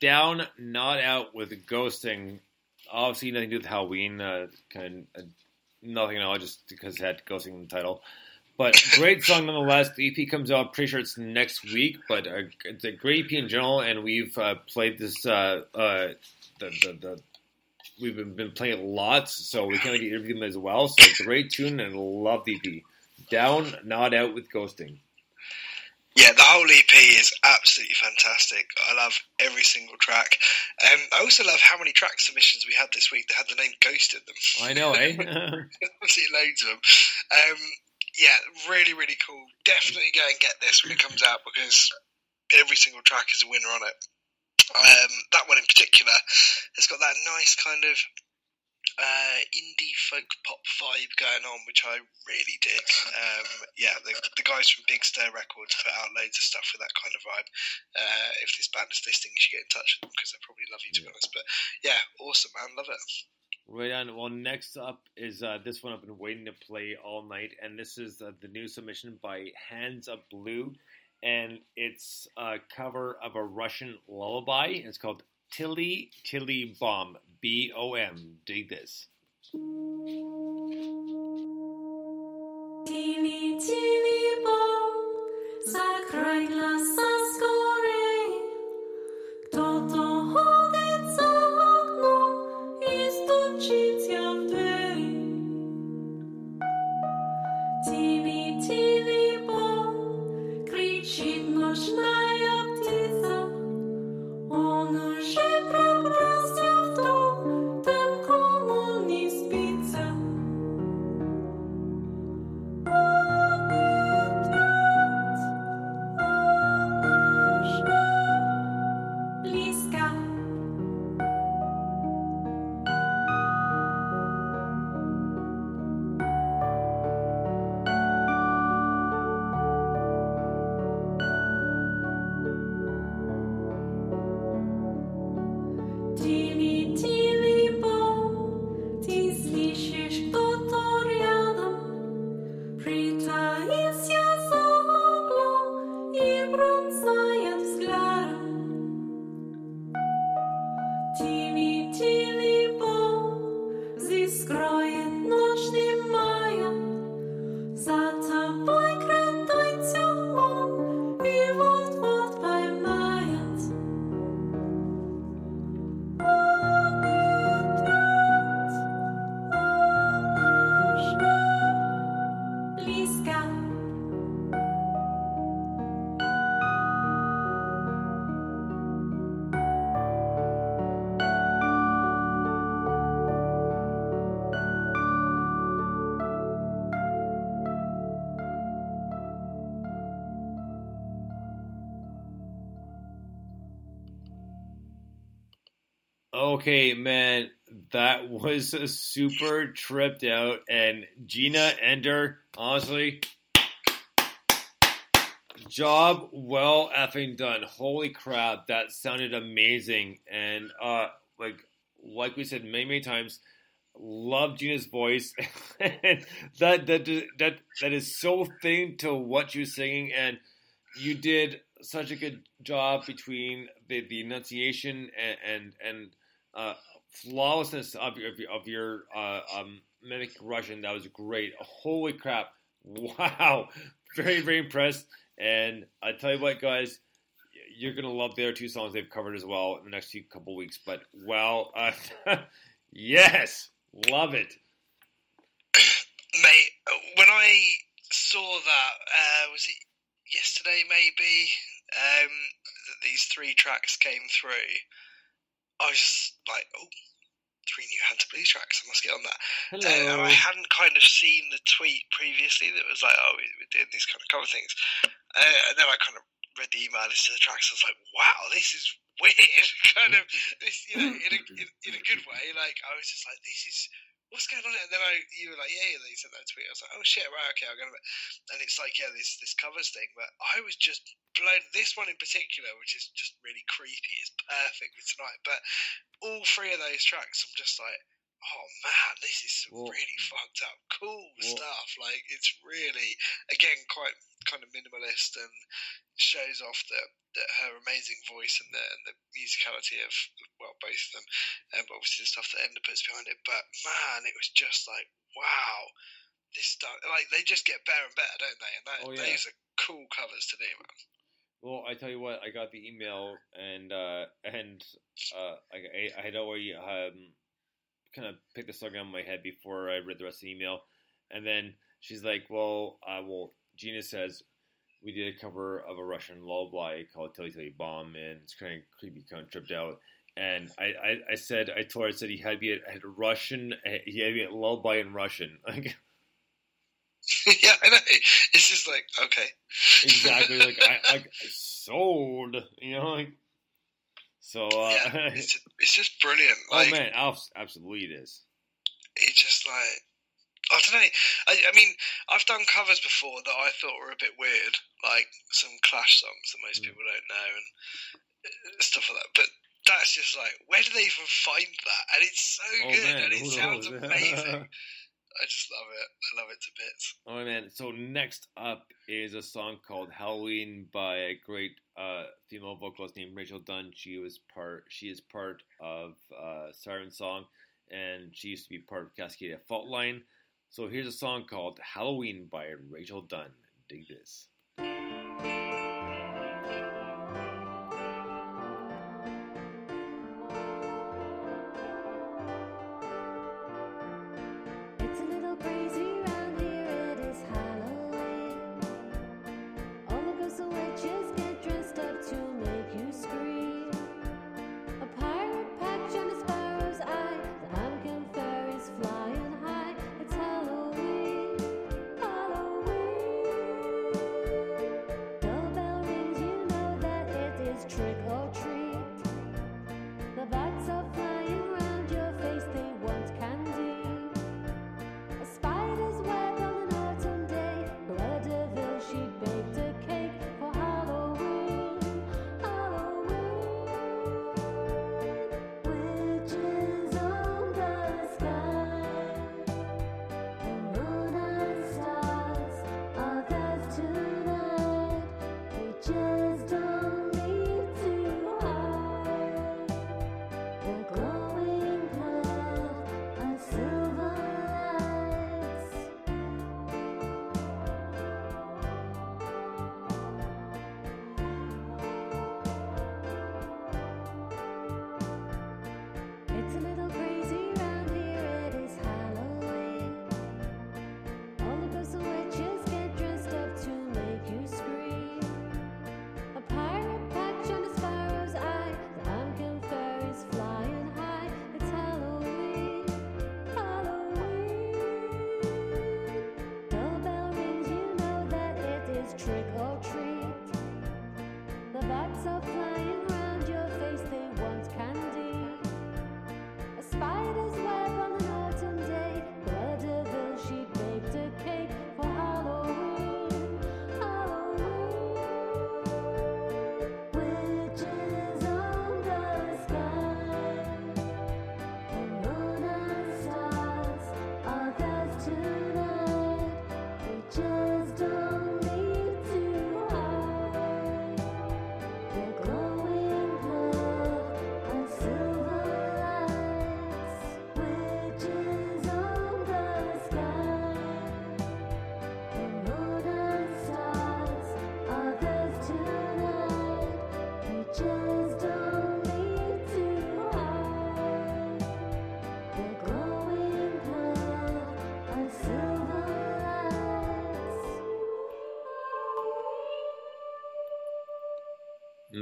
Down, not out with ghosting. Obviously, nothing to do with Halloween. Uh, kind of uh, nothing at all, just because it had ghosting in the title. But great song nonetheless. The EP comes out. Pretty sure it's next week, but uh, it's a great EP in general. And we've uh, played this. Uh, uh, the, the the we've been, been playing it lots, so we kind of get interview them as well. So great tune, and love the EP. Down, not out with ghosting. Yeah, the whole EP is absolutely fantastic. I love every single track. Um, I also love how many track submissions we had this week that had the name Ghost in them. I know, eh? *laughs* Absolutely loads of them. Um, yeah, really, really cool. Definitely go and get this when it comes out because every single track is a winner on it. Um, that one in particular has got that nice kind of uh, indie folk pop vibe going on, which I really dig. Um, yeah, the, the guys from Big Stir Records put out loads of stuff with that kind of vibe. Uh, if this band is listening, you should get in touch with them because they probably love you, to be honest. But yeah, awesome, man. Love it. Right on. Well, next up is uh, this one I've been waiting to play all night, and this is uh, the new submission by Hands Up Blue, and it's a cover of a Russian lullaby. It's called Tili Tili Bom. B O M. Dig this. Teeny, teeny Okay, man, that was a super tripped out, and Gina Ender, honestly, job well effing done. Holy crap, that sounded amazing, and uh, like like we said many many times, love Gina's voice. *laughs* that that that that is so fitting to what you're singing, and you did such a good job between the, the enunciation and and, and uh, flawlessness of your of your, uh, um, mimic Russian. That was great. Holy crap! *laughs* Wow, very very impressed. And I tell you what, guys, you're gonna love the other two songs they've covered as well in the next few couple weeks. But well, uh, *laughs* yes, love it. *coughs* Mate, when I saw that, uh, was it yesterday maybe, um, that these three tracks came through, I was just like, oh, three new Hunter Blues tracks, I must get on that. Hello. Uh, and I hadn't kind of seen the tweet previously that was like, oh, we- we're doing these kind of cover things. Uh, and then I kind of read the email, listened to the tracks, I was like, wow, this is weird. *laughs* kind of, this, you know, in a, in, in a good way. Like, I was just like, this is what's going on? And then I, you were like, yeah, yeah, they sent that tweet. I was like, oh shit, right, okay, I'll go. And it's like, yeah, this this covers thing. But I was just blown. This one in particular, which is just really creepy, is perfect for tonight. But all three of those tracks, I'm just like, oh man, this is some really fucked up, cool stuff. Like it's really, again, quite kind of minimalist and shows off that, the her amazing voice and the and the musicality of well both of them, um, but obviously the stuff that Ender puts behind it. But man, it was just like wow. This stuff, like they just get better and better, don't they? And that, Oh, yeah. those are cool covers to do, man. Well, I tell you what, I got the email and uh, and uh, I, I had already um, kind of picked the song out of my head before I read the rest of the email, and then she's like, "Well, uh, well, Gina says we did a cover of a Russian lullaby called "Tili Tili Bom," and it's kind of creepy, kind of tripped out." And I, I, I said, I told her, I said he had to be a, Russian, he had to be a lullaby in Russian. *laughs* Like, *laughs* yeah, I know. It's just like okay, exactly. Like I, *laughs* like sold, you know, like so. Uh, yeah, *laughs* it's just, it's just brilliant. oh man, abs- absolutely it is. it's just like I don't know. I, I mean, I've done covers before that I thought were a bit weird, like some Clash songs that Mm. most people don't know and uh, stuff like that. But that's just like, where do they even find that? And it's so Oh, good, man, and it sounds *laughs* amazing. I just love it. I love it to bits. Oh man, so next up is a song called Halloween by a great uh, female vocalist named Rachel Dunn. She was part. She is part of uh, Siren Song, and she used to be part of Cascadia Fault Line. So here's a song called Halloween by Rachel Dunn. Dig this.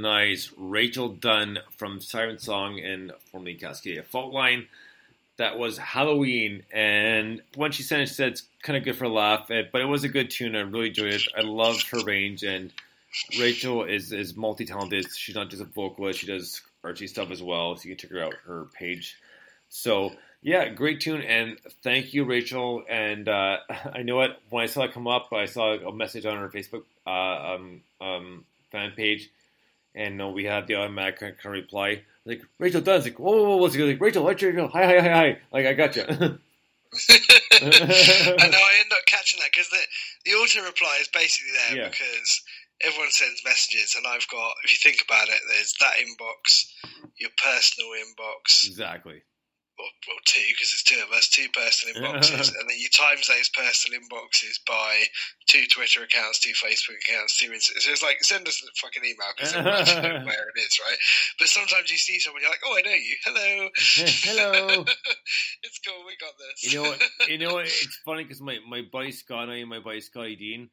Nice. Rachel Dunn from Siren Song and formerly Cascadia Fault Line. That was Halloween, and when she sent it, she said it's kind of good for a laugh, eh, but it was a good tune. I really enjoyed it. I loved her range, and Rachel is is multi talented. She's not just a vocalist; she does artsy stuff as well. So you can check her out her page. So yeah, great tune, and thank you, Rachel. And uh, *laughs* I know it when I saw it come up. I saw a message on her Facebook uh, um, um, fan page, and uh, we had the automatic kind of reply like Rachel Dunn's like whoa, whoa, whoa what's good like Rachel Rachel hi hi hi hi like I got you. *laughs* I know I end up catching that because the the auto reply is basically there Yeah. because everyone sends messages, and I've got if you think about it, there's that inbox, your personal inbox, exactly. Well two because there's two of us, two personal *laughs* inboxes, and then you times those personal inboxes by two Twitter accounts, two Facebook accounts, two Insta. So it's like send us a fucking email because everyone's know where it is, right? But sometimes you see someone, you're like, oh, I know you, hello, *laughs* Hello. *laughs* it's cool, we got this. You know what? You know what? It's funny because my my buddy Scott and I and my buddy Scotty Dean,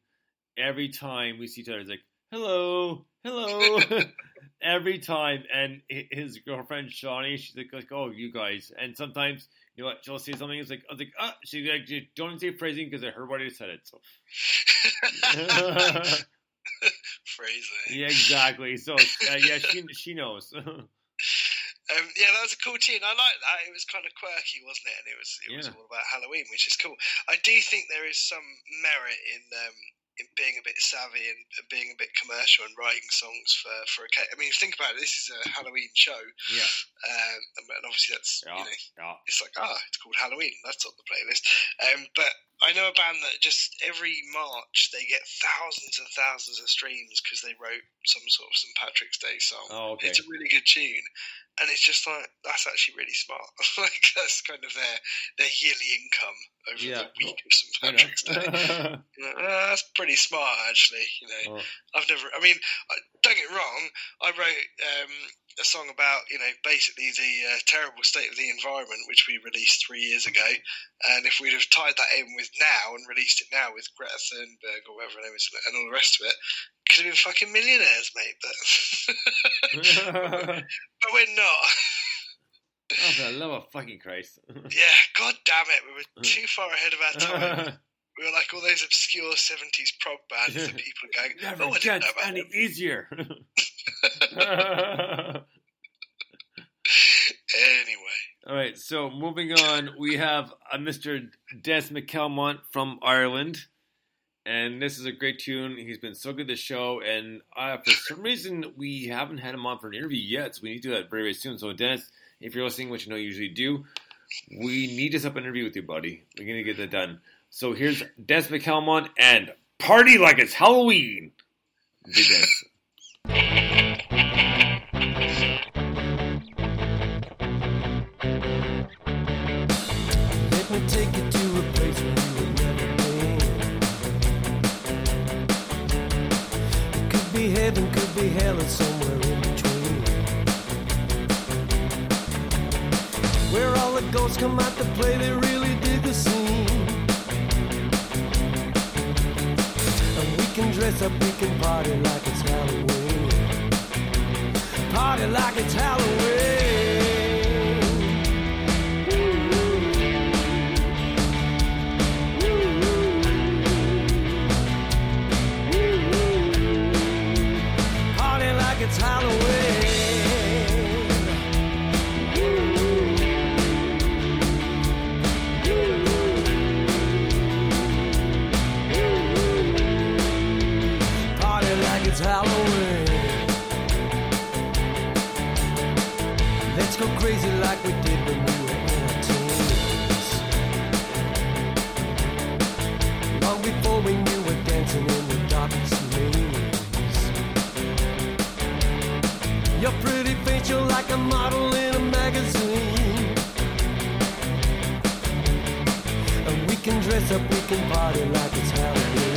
every time we see each other, it's like hello, hello, *laughs* every time. And his girlfriend Shawnee, she's like, like, oh, you guys. And sometimes you know what? She'll say something. It's like I was like, ah, she's like, don't say phrasing because I heard what I said it. So *laughs* Phrasing. yeah, exactly. So uh, yeah, she she knows. *laughs* Um, yeah, that was a cool tune. I like that. It was kind of quirky, wasn't it? And it was it was all about Halloween, which is cool. I do think there is some merit in um, in being a bit savvy and and being a bit commercial and writing songs for for a. ca- I mean, think about it. This is a Halloween show, yeah, um, and obviously that's yeah, you know yeah. it's like ah, it's called Halloween. That's on the playlist. Um, but I know a band that just every March they get thousands and thousands of streams because they wrote some sort of St Patrick's Day song. Oh, okay. It's a really good tune, and it's just like that's actually really smart. *laughs* like that's kind of their their yearly income over Yeah. the week of St Patrick's Day. enough. *laughs* You know, uh, that's pretty smart, actually. You know, Oh. I've never. I mean, don't get wrong. I wrote um, a song about you know basically the uh, terrible state of the environment, which we released three years ago. And if we'd have tied that in with now and released it now with Greta Thunberg or whatever her name is and all the rest of it, could have been fucking millionaires, mate. But *laughs* *laughs* but we're not. Oh, for the love of fucking Christ. *laughs* Yeah, god damn it, we were too far ahead of our time. We were like all those obscure 70s prog bands that people are going, Never oh, I didn't know about easier. Anyway, All right, so moving on, we have a Mr. Des McCalmont from Ireland, and this is a great tune. He's been so good this show, and uh, for some reason we haven't had him on for an interview yet, so we need to do that very, very soon. So, Dennis, if you're listening, which you know you usually do, we need to set up an interview with you, buddy. We're gonna get that done. So here's Des McCalmont and "Party Like It's Halloween." Big Des. *laughs* hell, or somewhere in between. Where all the ghosts come out to play, they really dig the scene. And we can dress up, we can party like it's Halloween. Party like it's Halloween. In the darkest maze. Your pretty face, you're like a model in a magazine. And we can dress up, we can party like it's Halloween.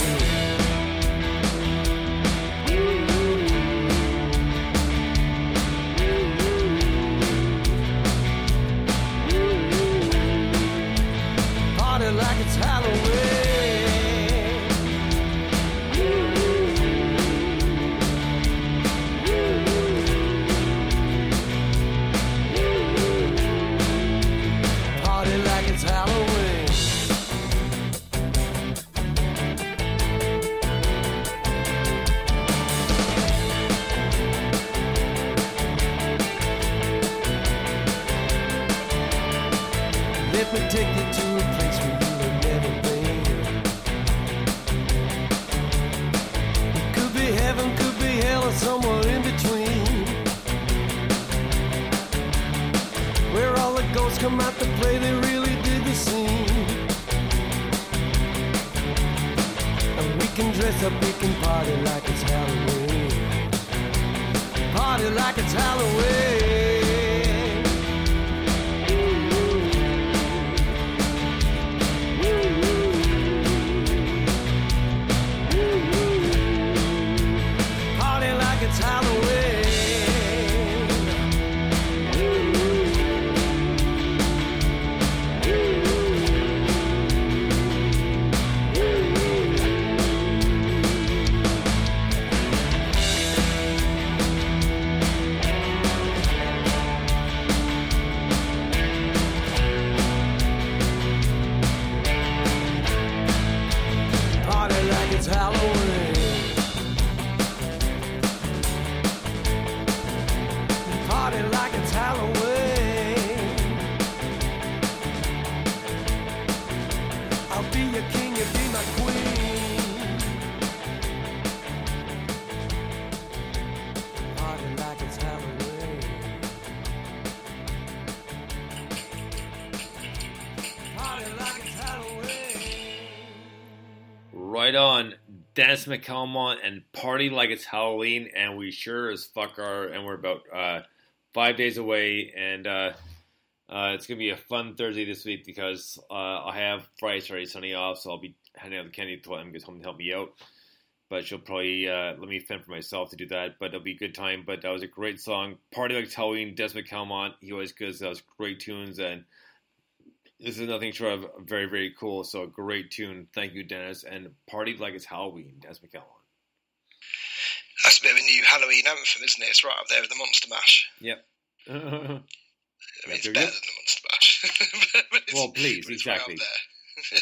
Dennis McCalmont and Party Like It's Halloween, and we sure as fuck are, and we're about uh, five days away, and uh, uh, it's gonna be a fun Thursday this week because uh, I have Friday, Saturday, Sunday off, so I'll be handing out the candy to him, gets home to help me out. But she'll probably uh, let me fend for myself to do that, but it'll be a good time. But that was a great song, Party Like Halloween, Des McCalmont. He always gives those great tunes, and this is nothing short of very, very cool. So a great tune. Thank you, Dennis. And Party Like It's Halloween, Des McCalmont. That's a bit of a new Halloween anthem, isn't it? It's right up there with the Monster Mash. Yep. *laughs* I mean, it's better than the Monster Mash. *laughs* Well, please, right exactly. there. *laughs*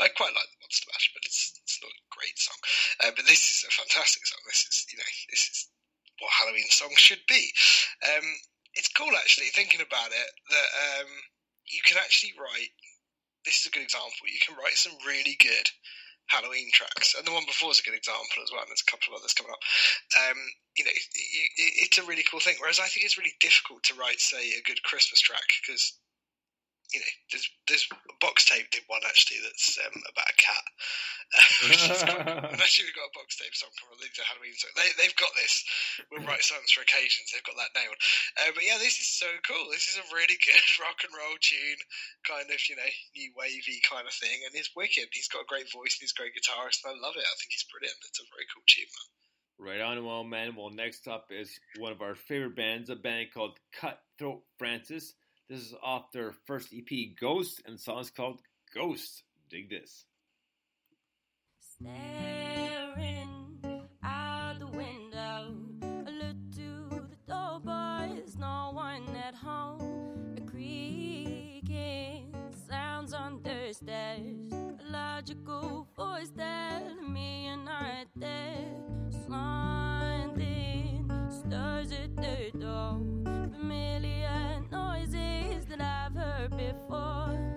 I quite like the Monster Mash, but it's it's not a great song. Uh, but this is a fantastic song. This is you know this is what Halloween songs should be. Um, it's cool actually thinking about it that um, you can actually write. This is a good example. You can write some really good Halloween tracks, and the one before is a good example as well. And there's a couple of others coming up. Um, you know, you, it, it's a really cool thing. Whereas I think it's really difficult to write, say, a good Christmas track because you know, there's there's box tape did one actually that's um, about a cat. *laughs* Which is quite cool. And actually, we've got a box tape song from a Linda Halloween song. They, they've got this. We'll write songs for occasions. They've got that nailed. Uh, but yeah, this is so cool. This is a really good *laughs* rock and roll tune, kind of you know new wavy kind of thing, and it's wicked. He's got a great voice. and He's a great guitarist, and I love it. I think he's brilliant. It's a very cool tune. Man. Right on, well, man. Well, next up is one of our favorite bands, a band called Cutthroat Francis. This is off their first EP, Ghost, and the song is called Ghost. Dig this. Staring out the window, look to the door, but there's no one at home. The creaking sounds on the stairs, a logical voice telling me you're not there. Something stirs at the door, I've heard before.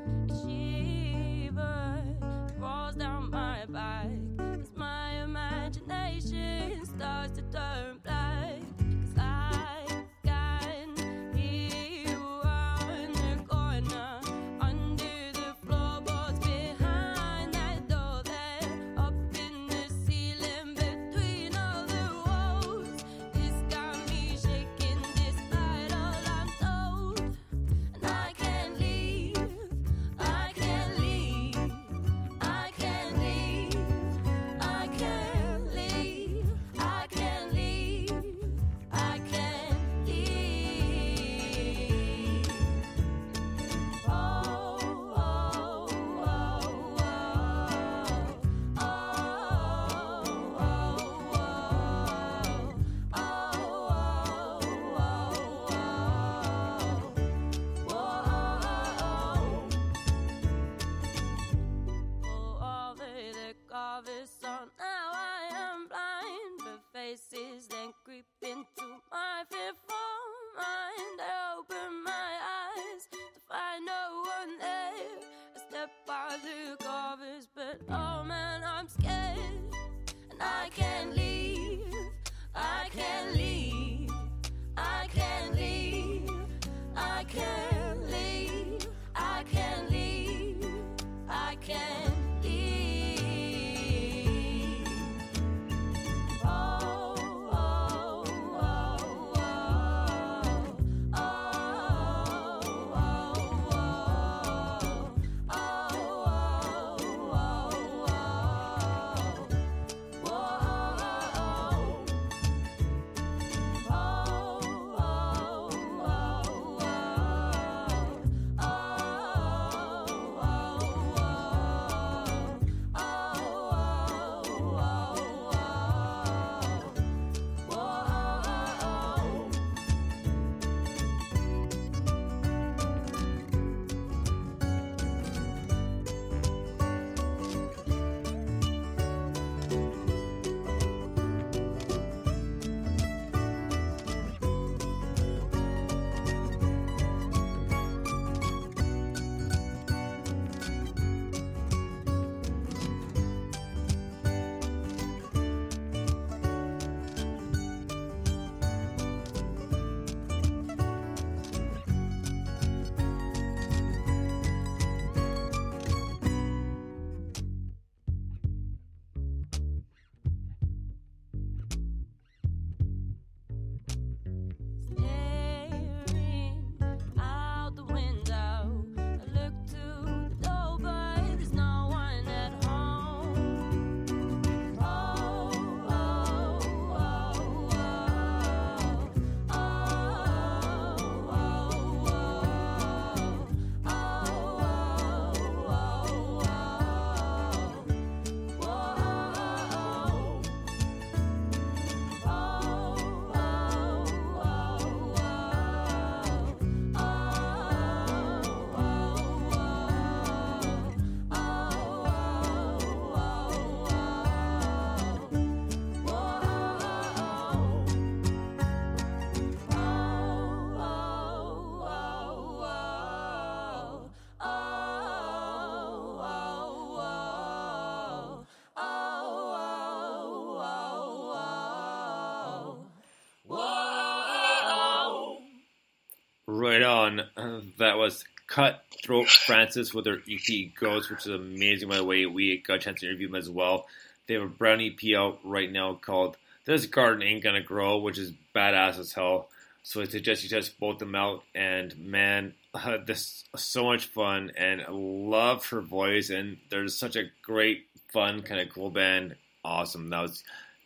That was Cutthroat Francis with their EP Ghost, which is amazing, by the way. We got a chance to interview them as well. They have a new EP out right now called This Garden Ain't Gonna Grow, which is badass as hell. So I suggest you test both them out. And man, uh, *laughs* this is so much fun, and I love her voice. And there's such a great, fun, kind of cool band. Awesome. That was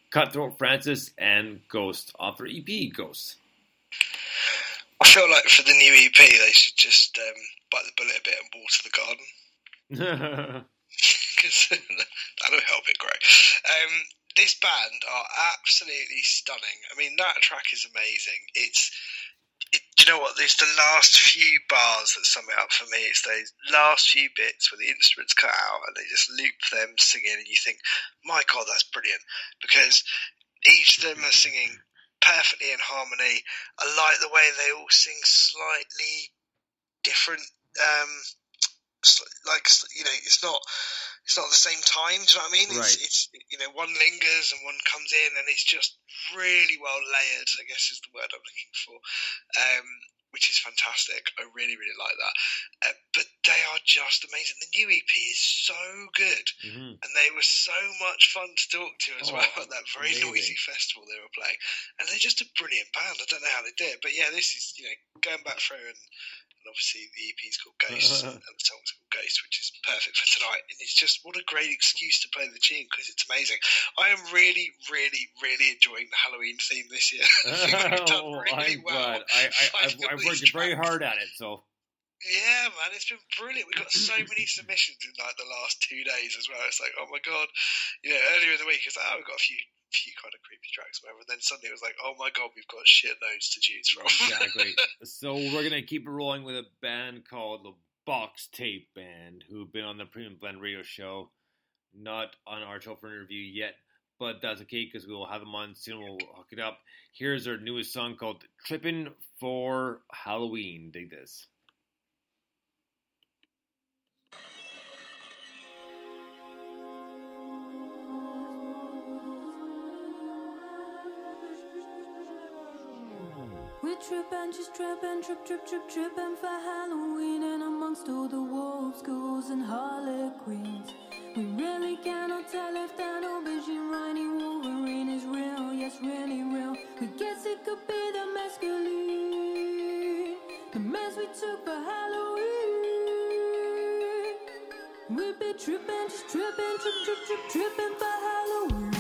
Cutthroat Francis and Ghost off their EP Ghost. I feel like for the new EP, they should just um, bite the bullet a bit and water the garden. *laughs* because *laughs* that'll help it grow. Um, this band are absolutely stunning. I mean, that track is amazing. It's, it, do you know what? It's the last few bars that sum it up for me. It's those last few bits where the instruments cut out and they just loop them singing, and you think, my God, that's brilliant. Because each of them are singing perfectly in harmony. I like the way they all sing slightly different. Um, like you know, it's not it's not the same time. Do you know what I mean? It's, Right. it's you know, one lingers and one comes in, and it's just really well layered. I guess is the word I'm looking for. Um, which is fantastic. I really, really like that. Uh, but they are just amazing. The new EP is so good, Mhm. and they were so much fun to talk to as Oh, well at that very amazing. noisy festival they were playing. And they're just a brilliant band. I don't know how they did it, but yeah, this is you know going back through and. And obviously, the EP is called Ghost, *laughs* and the song's called Ghost, which is perfect for tonight. And it's just what a great excuse to play the tune because it's amazing. I am really, really, really enjoying the Halloween theme this year. *laughs* I think we've done *laughs* oh, really I'm well. glad. I, I, I've, I've these worked very hard at it, so. Yeah, man, it's been brilliant. We got so many submissions in like the last two days as well. It's like, oh my god, you know, earlier in the week it's like, oh, we've got a few, few kind of creepy tracks, or whatever. And then suddenly it was like, oh my god, we've got shit loads to choose from. Exactly. *laughs* so we're gonna keep it rolling with a band called the Box Tape Band, who've been on the Premium Blend Radio Show, not on our show for interview yet, but that's okay because we will have them on soon. We'll hook it up. Here's their newest song called "Trippin' for Halloween." Dig this. We trip and just trip and trip, trip, trip, tripping for Halloween and amongst all the wolves, ghouls, and harlequins. We really cannot tell if that aubergine riding Wolverine is real, yes, really real. We guess it could be the mescaline, the mess we took for Halloween. We'd be tripping, just tripping, trip, trip, trip, tripping for Halloween.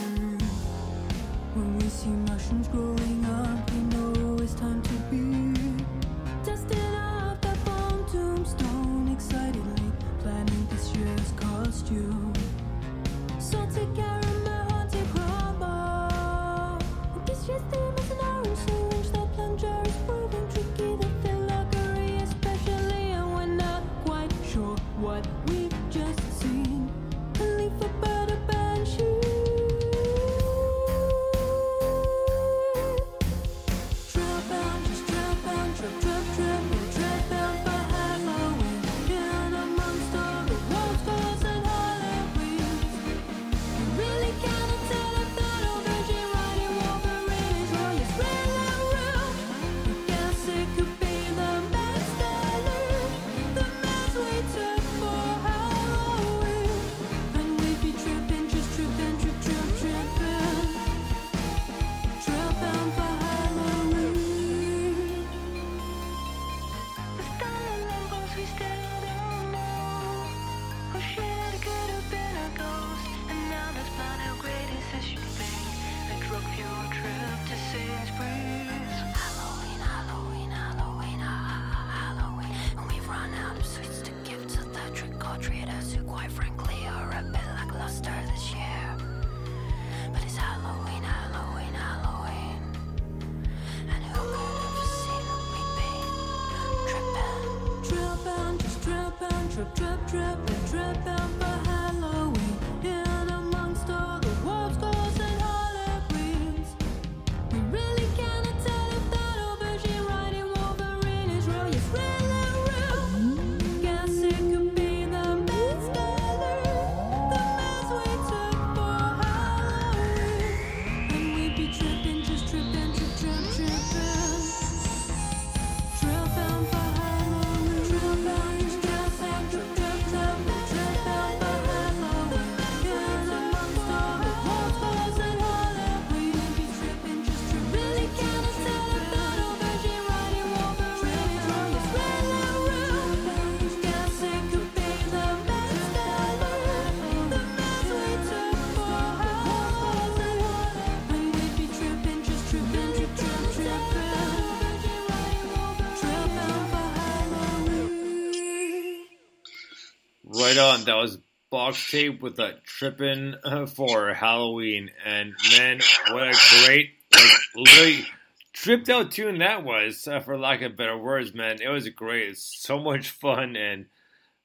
Right on. That was box tape with a trippin' uh, *laughs* for Halloween, and man, what a great, like, literally tripped out tune that was, uh, for lack of better words, man. It was great. It's so much fun and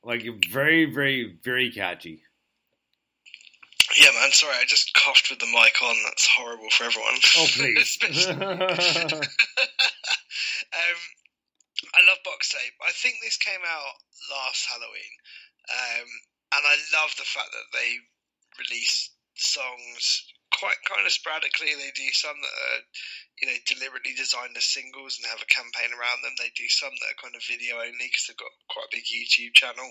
like very, very, very catchy. Yeah, man. Sorry, I just coughed with the mic on. That's horrible for everyone. Oh, *laughs* please. *laughs* Um, I love box tape. I think this came out last Halloween, um, and I love the fact that they release songs quite kind of sporadically. They do some that are, you know, deliberately designed as singles and have a campaign around them. They do some that are kind of video only because they've got quite a big YouTube channel.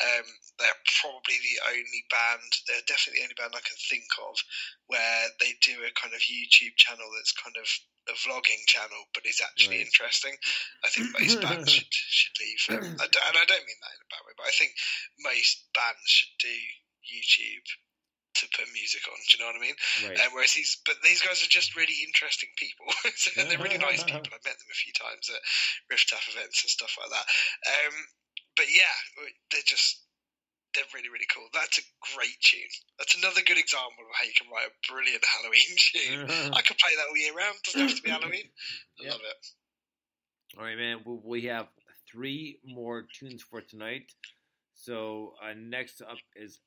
Um, they're probably the only band. They're definitely the only band I can think of where they do a kind of YouTube channel that's kind of a vlogging channel, but is actually Right. interesting. I think most bands *laughs* should should leave, um, I and I don't mean that in a bad way, but I think most bands should do YouTube to put music on. Do you know what I mean? Right. Um, whereas these, but these guys are just really interesting people. *laughs* So they're really nice people. I've met them a few times at Rift Taff events and stuff like that. Um, but yeah, they're just they're really really cool. That's a great tune. That's another good example of how you can write a brilliant *laughs* Halloween tune. *laughs* I could play that all year round. Doesn't have to be Halloween. I love it. All right, man. We, we have three more tunes for tonight. So uh, next up is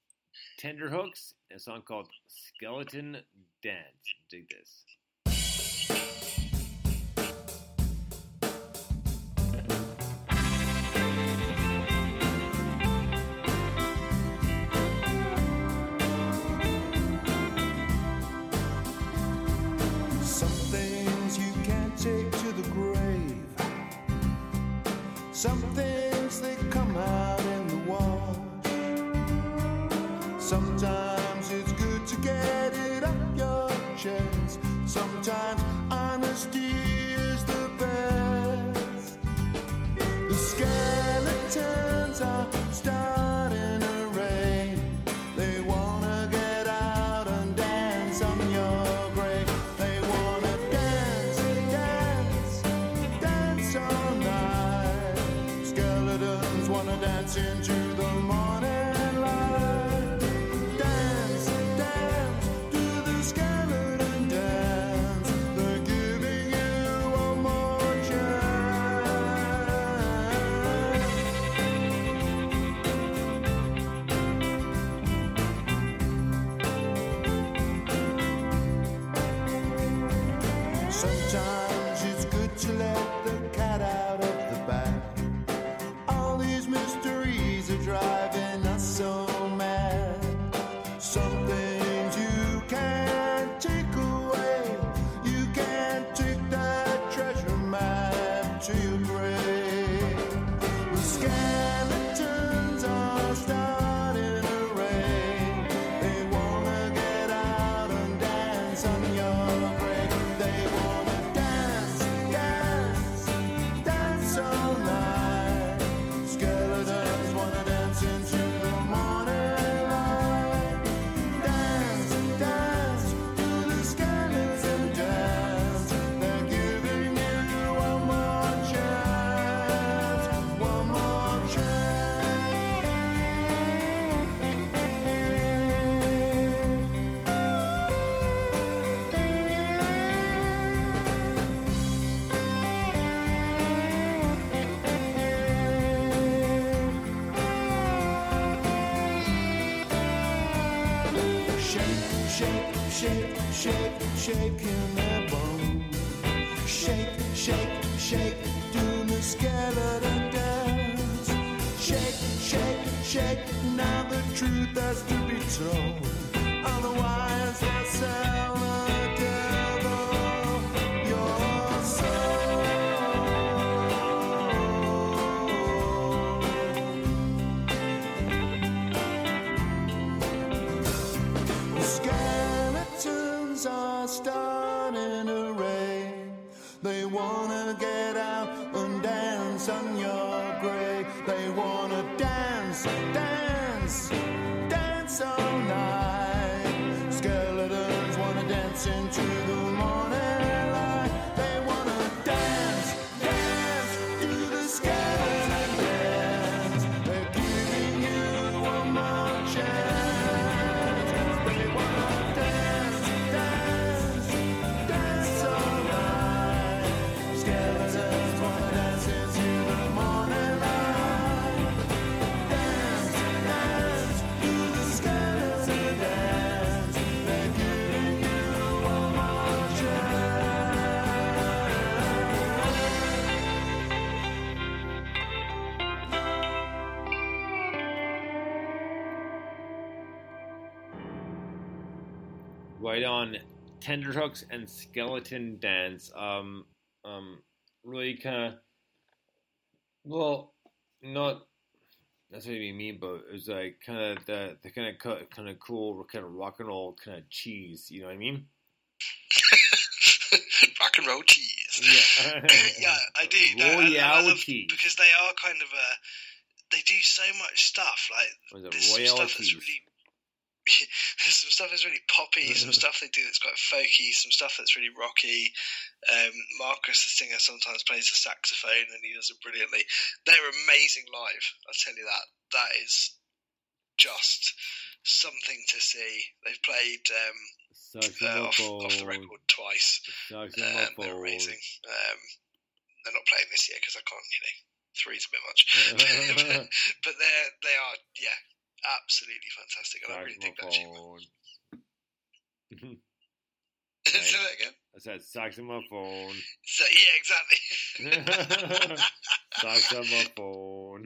Tender Hooks, a song called Skeleton Dance. Dig this. Some things they come out in the wash. Sometimes it's good to get it up your chest. Sometimes honesty shaking their bones. Shake, shake, shake, do the skeleton dance. Shake, shake, shake, now the truth has to be told. Otherwise, they'll wanna dance Tenderhooks and Skeleton Dance. Um, um, really kind of, well, not that's what you mean, but it was like kind of the the kind of kind of cool, kind of rock and roll kind of cheese. You know what I mean? *laughs* Rock and roll cheese. Yeah, *laughs* yeah, I do. No, and- and I love- cheese. because they are kind of a. They do so much stuff. Like Was it there's some Royale stuff that's really. *laughs* some stuff is really poppy. some stuff they do that's quite folky. Some stuff that's really rocky. Um, Marcus, the singer, sometimes plays the saxophone and he does it brilliantly. They're amazing live. I'll tell you that. That is just something to see. They've played um, uh, off, off the record twice. Um, they're amazing. Um, they're not playing this year because I can't, you know, three's a bit much. *laughs* *laughs* but they're they are, yeah, absolutely fantastic, and I really dig that. Saxophone. *laughs* Say that again. I said saxophone. So yeah, exactly. *laughs* saxophone.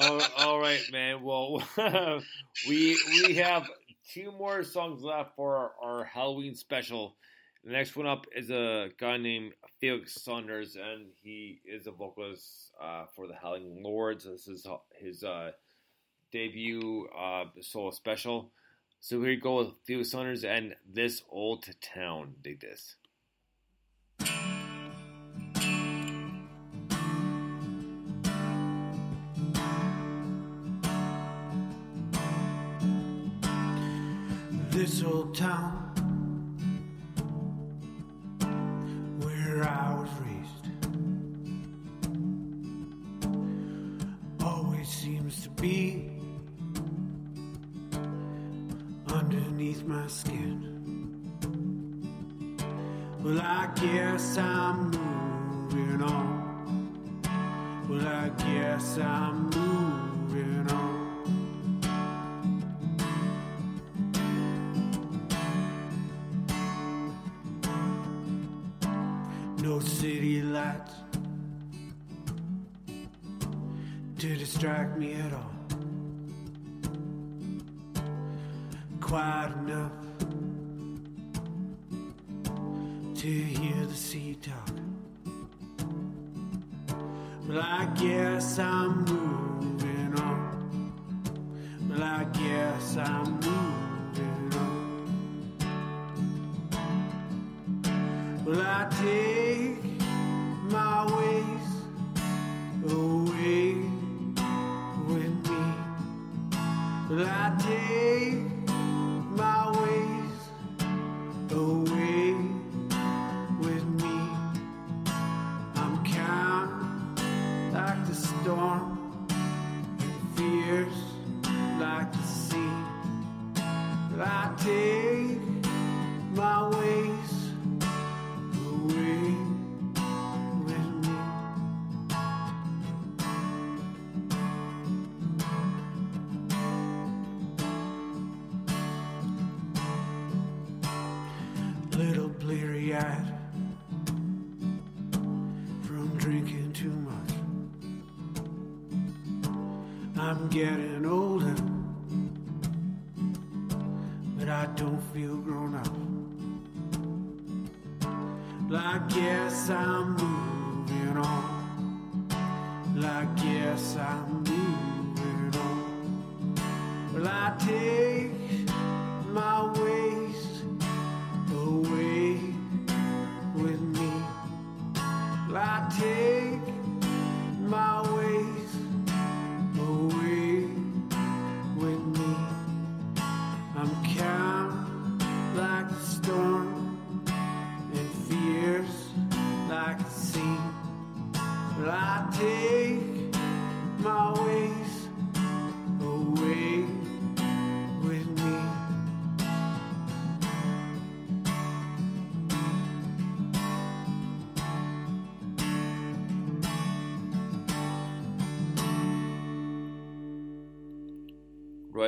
all, all right, man. Well, *laughs* we we have two more songs left for our, our Halloween special. The next one up is a guy named Felix Saunders, and he is a vocalist uh, for the Howling Lords. This is his uh, debut uh, solo special. So here you go with Felix Saunders and This Old Town. Dig this. this old town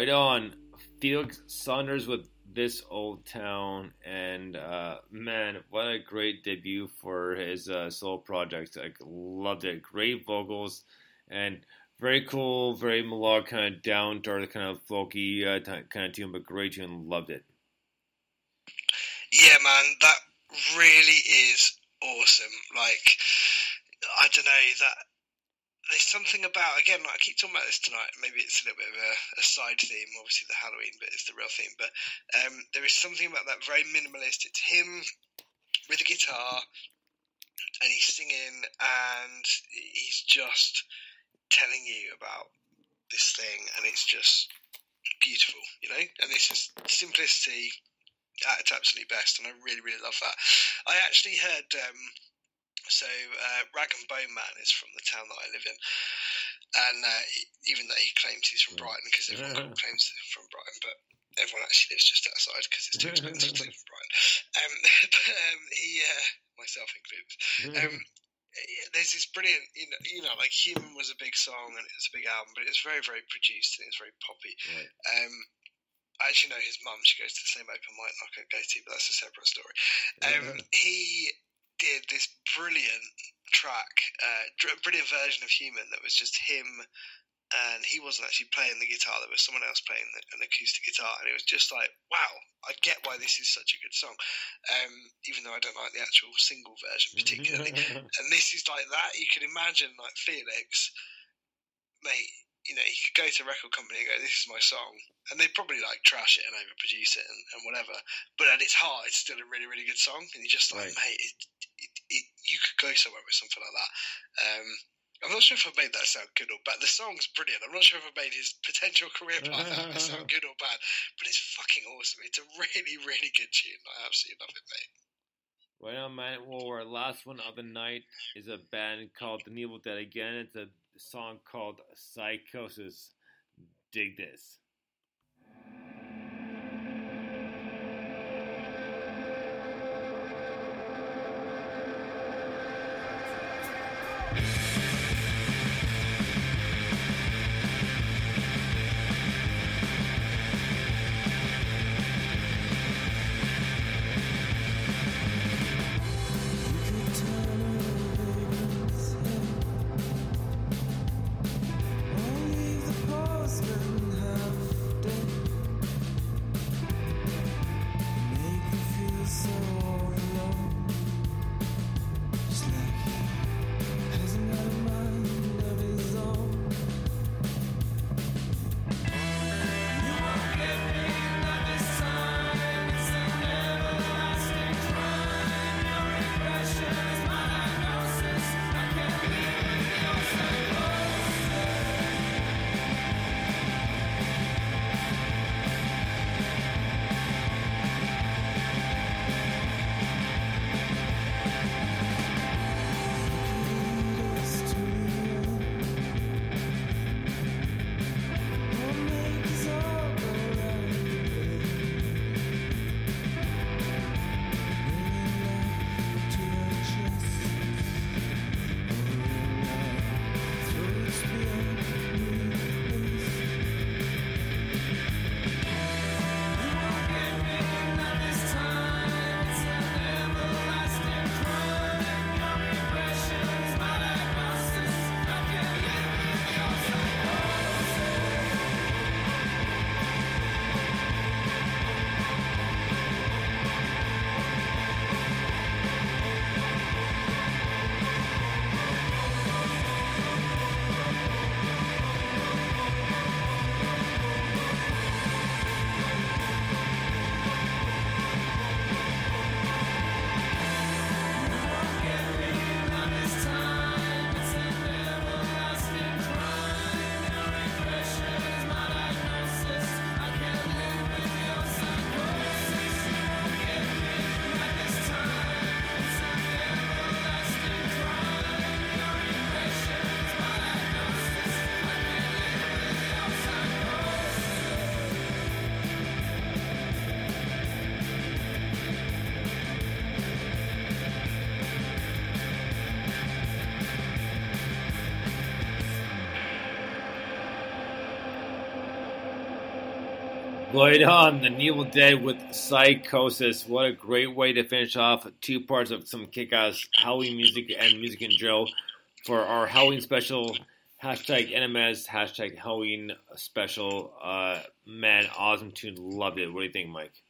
Right on. Felix Saunders with This Old Town. And uh, man, what a great debut for his uh, solo project. I loved it. Great vocals and very cool, very melodic, kind of down to earth, kind of folky uh, t- kind of tune, but great tune. Loved it. Yeah, man, that really is awesome. Like, I don't know that there's something about again. Like I keep talking about this tonight. Maybe it's a little bit of a, a side theme. Obviously, the Halloween bit is the real theme, but um, there is something about that very minimalist. It's him with a guitar, and he's singing, and he's just telling you about this thing, and it's just beautiful, you know. And it's just simplicity at its absolute best, and I really, really love that. I actually heard. Um, so uh, Rag'n'Bone Man is from the town that I live in, and uh, even though he claims he's from Brighton, because everyone *laughs* claims they're from Brighton, but everyone actually lives just outside because it's too expensive to live in Brighton. *laughs* Um, *laughs* but um, he, uh, myself included, um, there's this brilliant, you know, you know, like Human was a big song and it's a big album, but it's very, very produced and it's very poppy. Um, I actually know his mum. She goes to the same open mic like I go to, but that's a separate story. Um, he did this brilliant track, uh, brilliant version of Human that was just him, and he wasn't actually playing the guitar. There was someone else playing the, an acoustic guitar, and it was just like, wow, I get why this is such a good song. Um, even though I don't like the actual single version particularly, *laughs* and this is like that. You can imagine like Felix, mate. You know, he could go to a record company and go, "This is my song," and they'd probably like trash it and overproduce it and, and whatever. But at its heart, it's still a really, really good song. And you're just like, mate, it, it, it, you could go somewhere with something like that. Um, I'm not sure if I made that sound good or bad. The song's brilliant. I'm not sure if I made his potential career path *laughs* *laughs* sound good or bad, but it's fucking awesome. It's a really, really good tune. I absolutely love it, mate. Right on, man. Well, our last one of the night is a band called The Evil Dead again. It's a song called Psychosis. Dig this. Right on, The Evil Dead with Psychosis. What a great way to finish off two parts of some kick ass Halloween music and music in drill for our Halloween special. Hashtag NMS, hashtag Halloween special. Uh, man, awesome tune. Loved it. What do you think, Mike?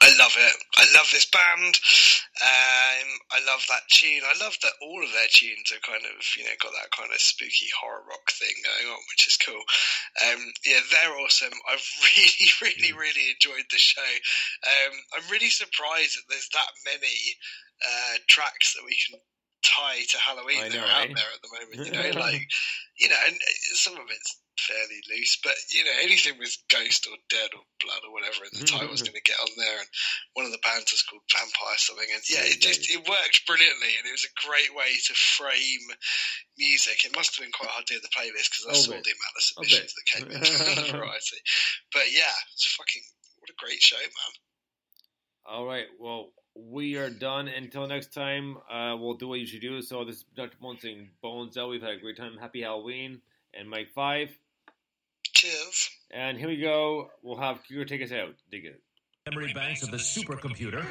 I love it. I love this band. Um, I love that tune. I love that all of their tunes are kind of, you know, got that kind of spooky horror rock thing going on, which is cool. Um, yeah, they're awesome. I've *laughs* really, really, really enjoyed the show. Um, I'm really surprised that there's that many uh, tracks that we can tie to Halloween I that know, are out right? there at the moment. You know, *laughs* like, you know, and uh, some of it's fairly loose, but you know, anything with ghost or dead or blood or whatever in the mm, mm, title was mm. going to get on there. And one of the bands was called Vampire something, and yeah, it just it worked brilliantly, and it was a great way to frame music. It must have been quite hard to do the playlist because I Oh, saw the amount of Oh, submissions that came in *laughs* the variety. But yeah, it's fucking what a great show, man. All right. Well, we are done. Until next time, uh, we'll do what you should do. So this is Dr. Bones saying Bones out. We've had a great time. Happy Halloween. And Mike 5. Cheers. And here we go. We'll have Krieger take us out. Dig it. Memory banks of the supercomputer.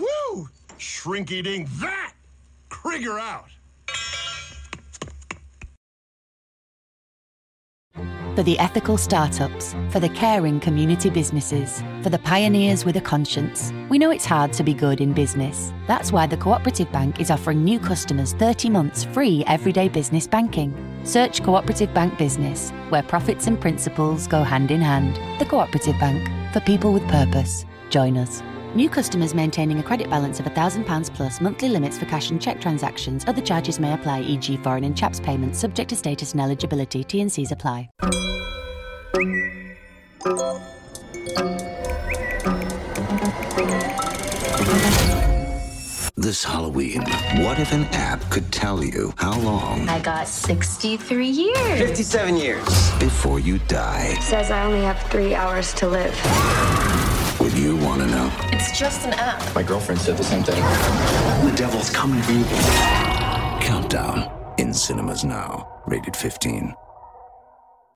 Woo! Shrinky dink that! Krieger out! For the ethical startups, for the caring community businesses, for the pioneers with a conscience. We know it's hard to be good in business. That's why the Cooperative Bank is offering new customers 30 months free everyday business banking. Search Cooperative Bank Business, where profits and principles go hand in hand. The Cooperative Bank, for people with purpose. Join us. New customers maintaining a credit balance of £1,000 plus monthly limits for cash and cheque transactions. Other charges may apply, e.g., foreign and CHAPS payments, subject to status and eligibility. T&Cs apply. This Halloween, what if an app could tell you how long I got 63 years. 57 years before you die? Says I only have three hours to live. Would you want to know? It's just an app. My girlfriend said the same thing. The devil's coming for you. Countdown in cinemas now. Rated 15.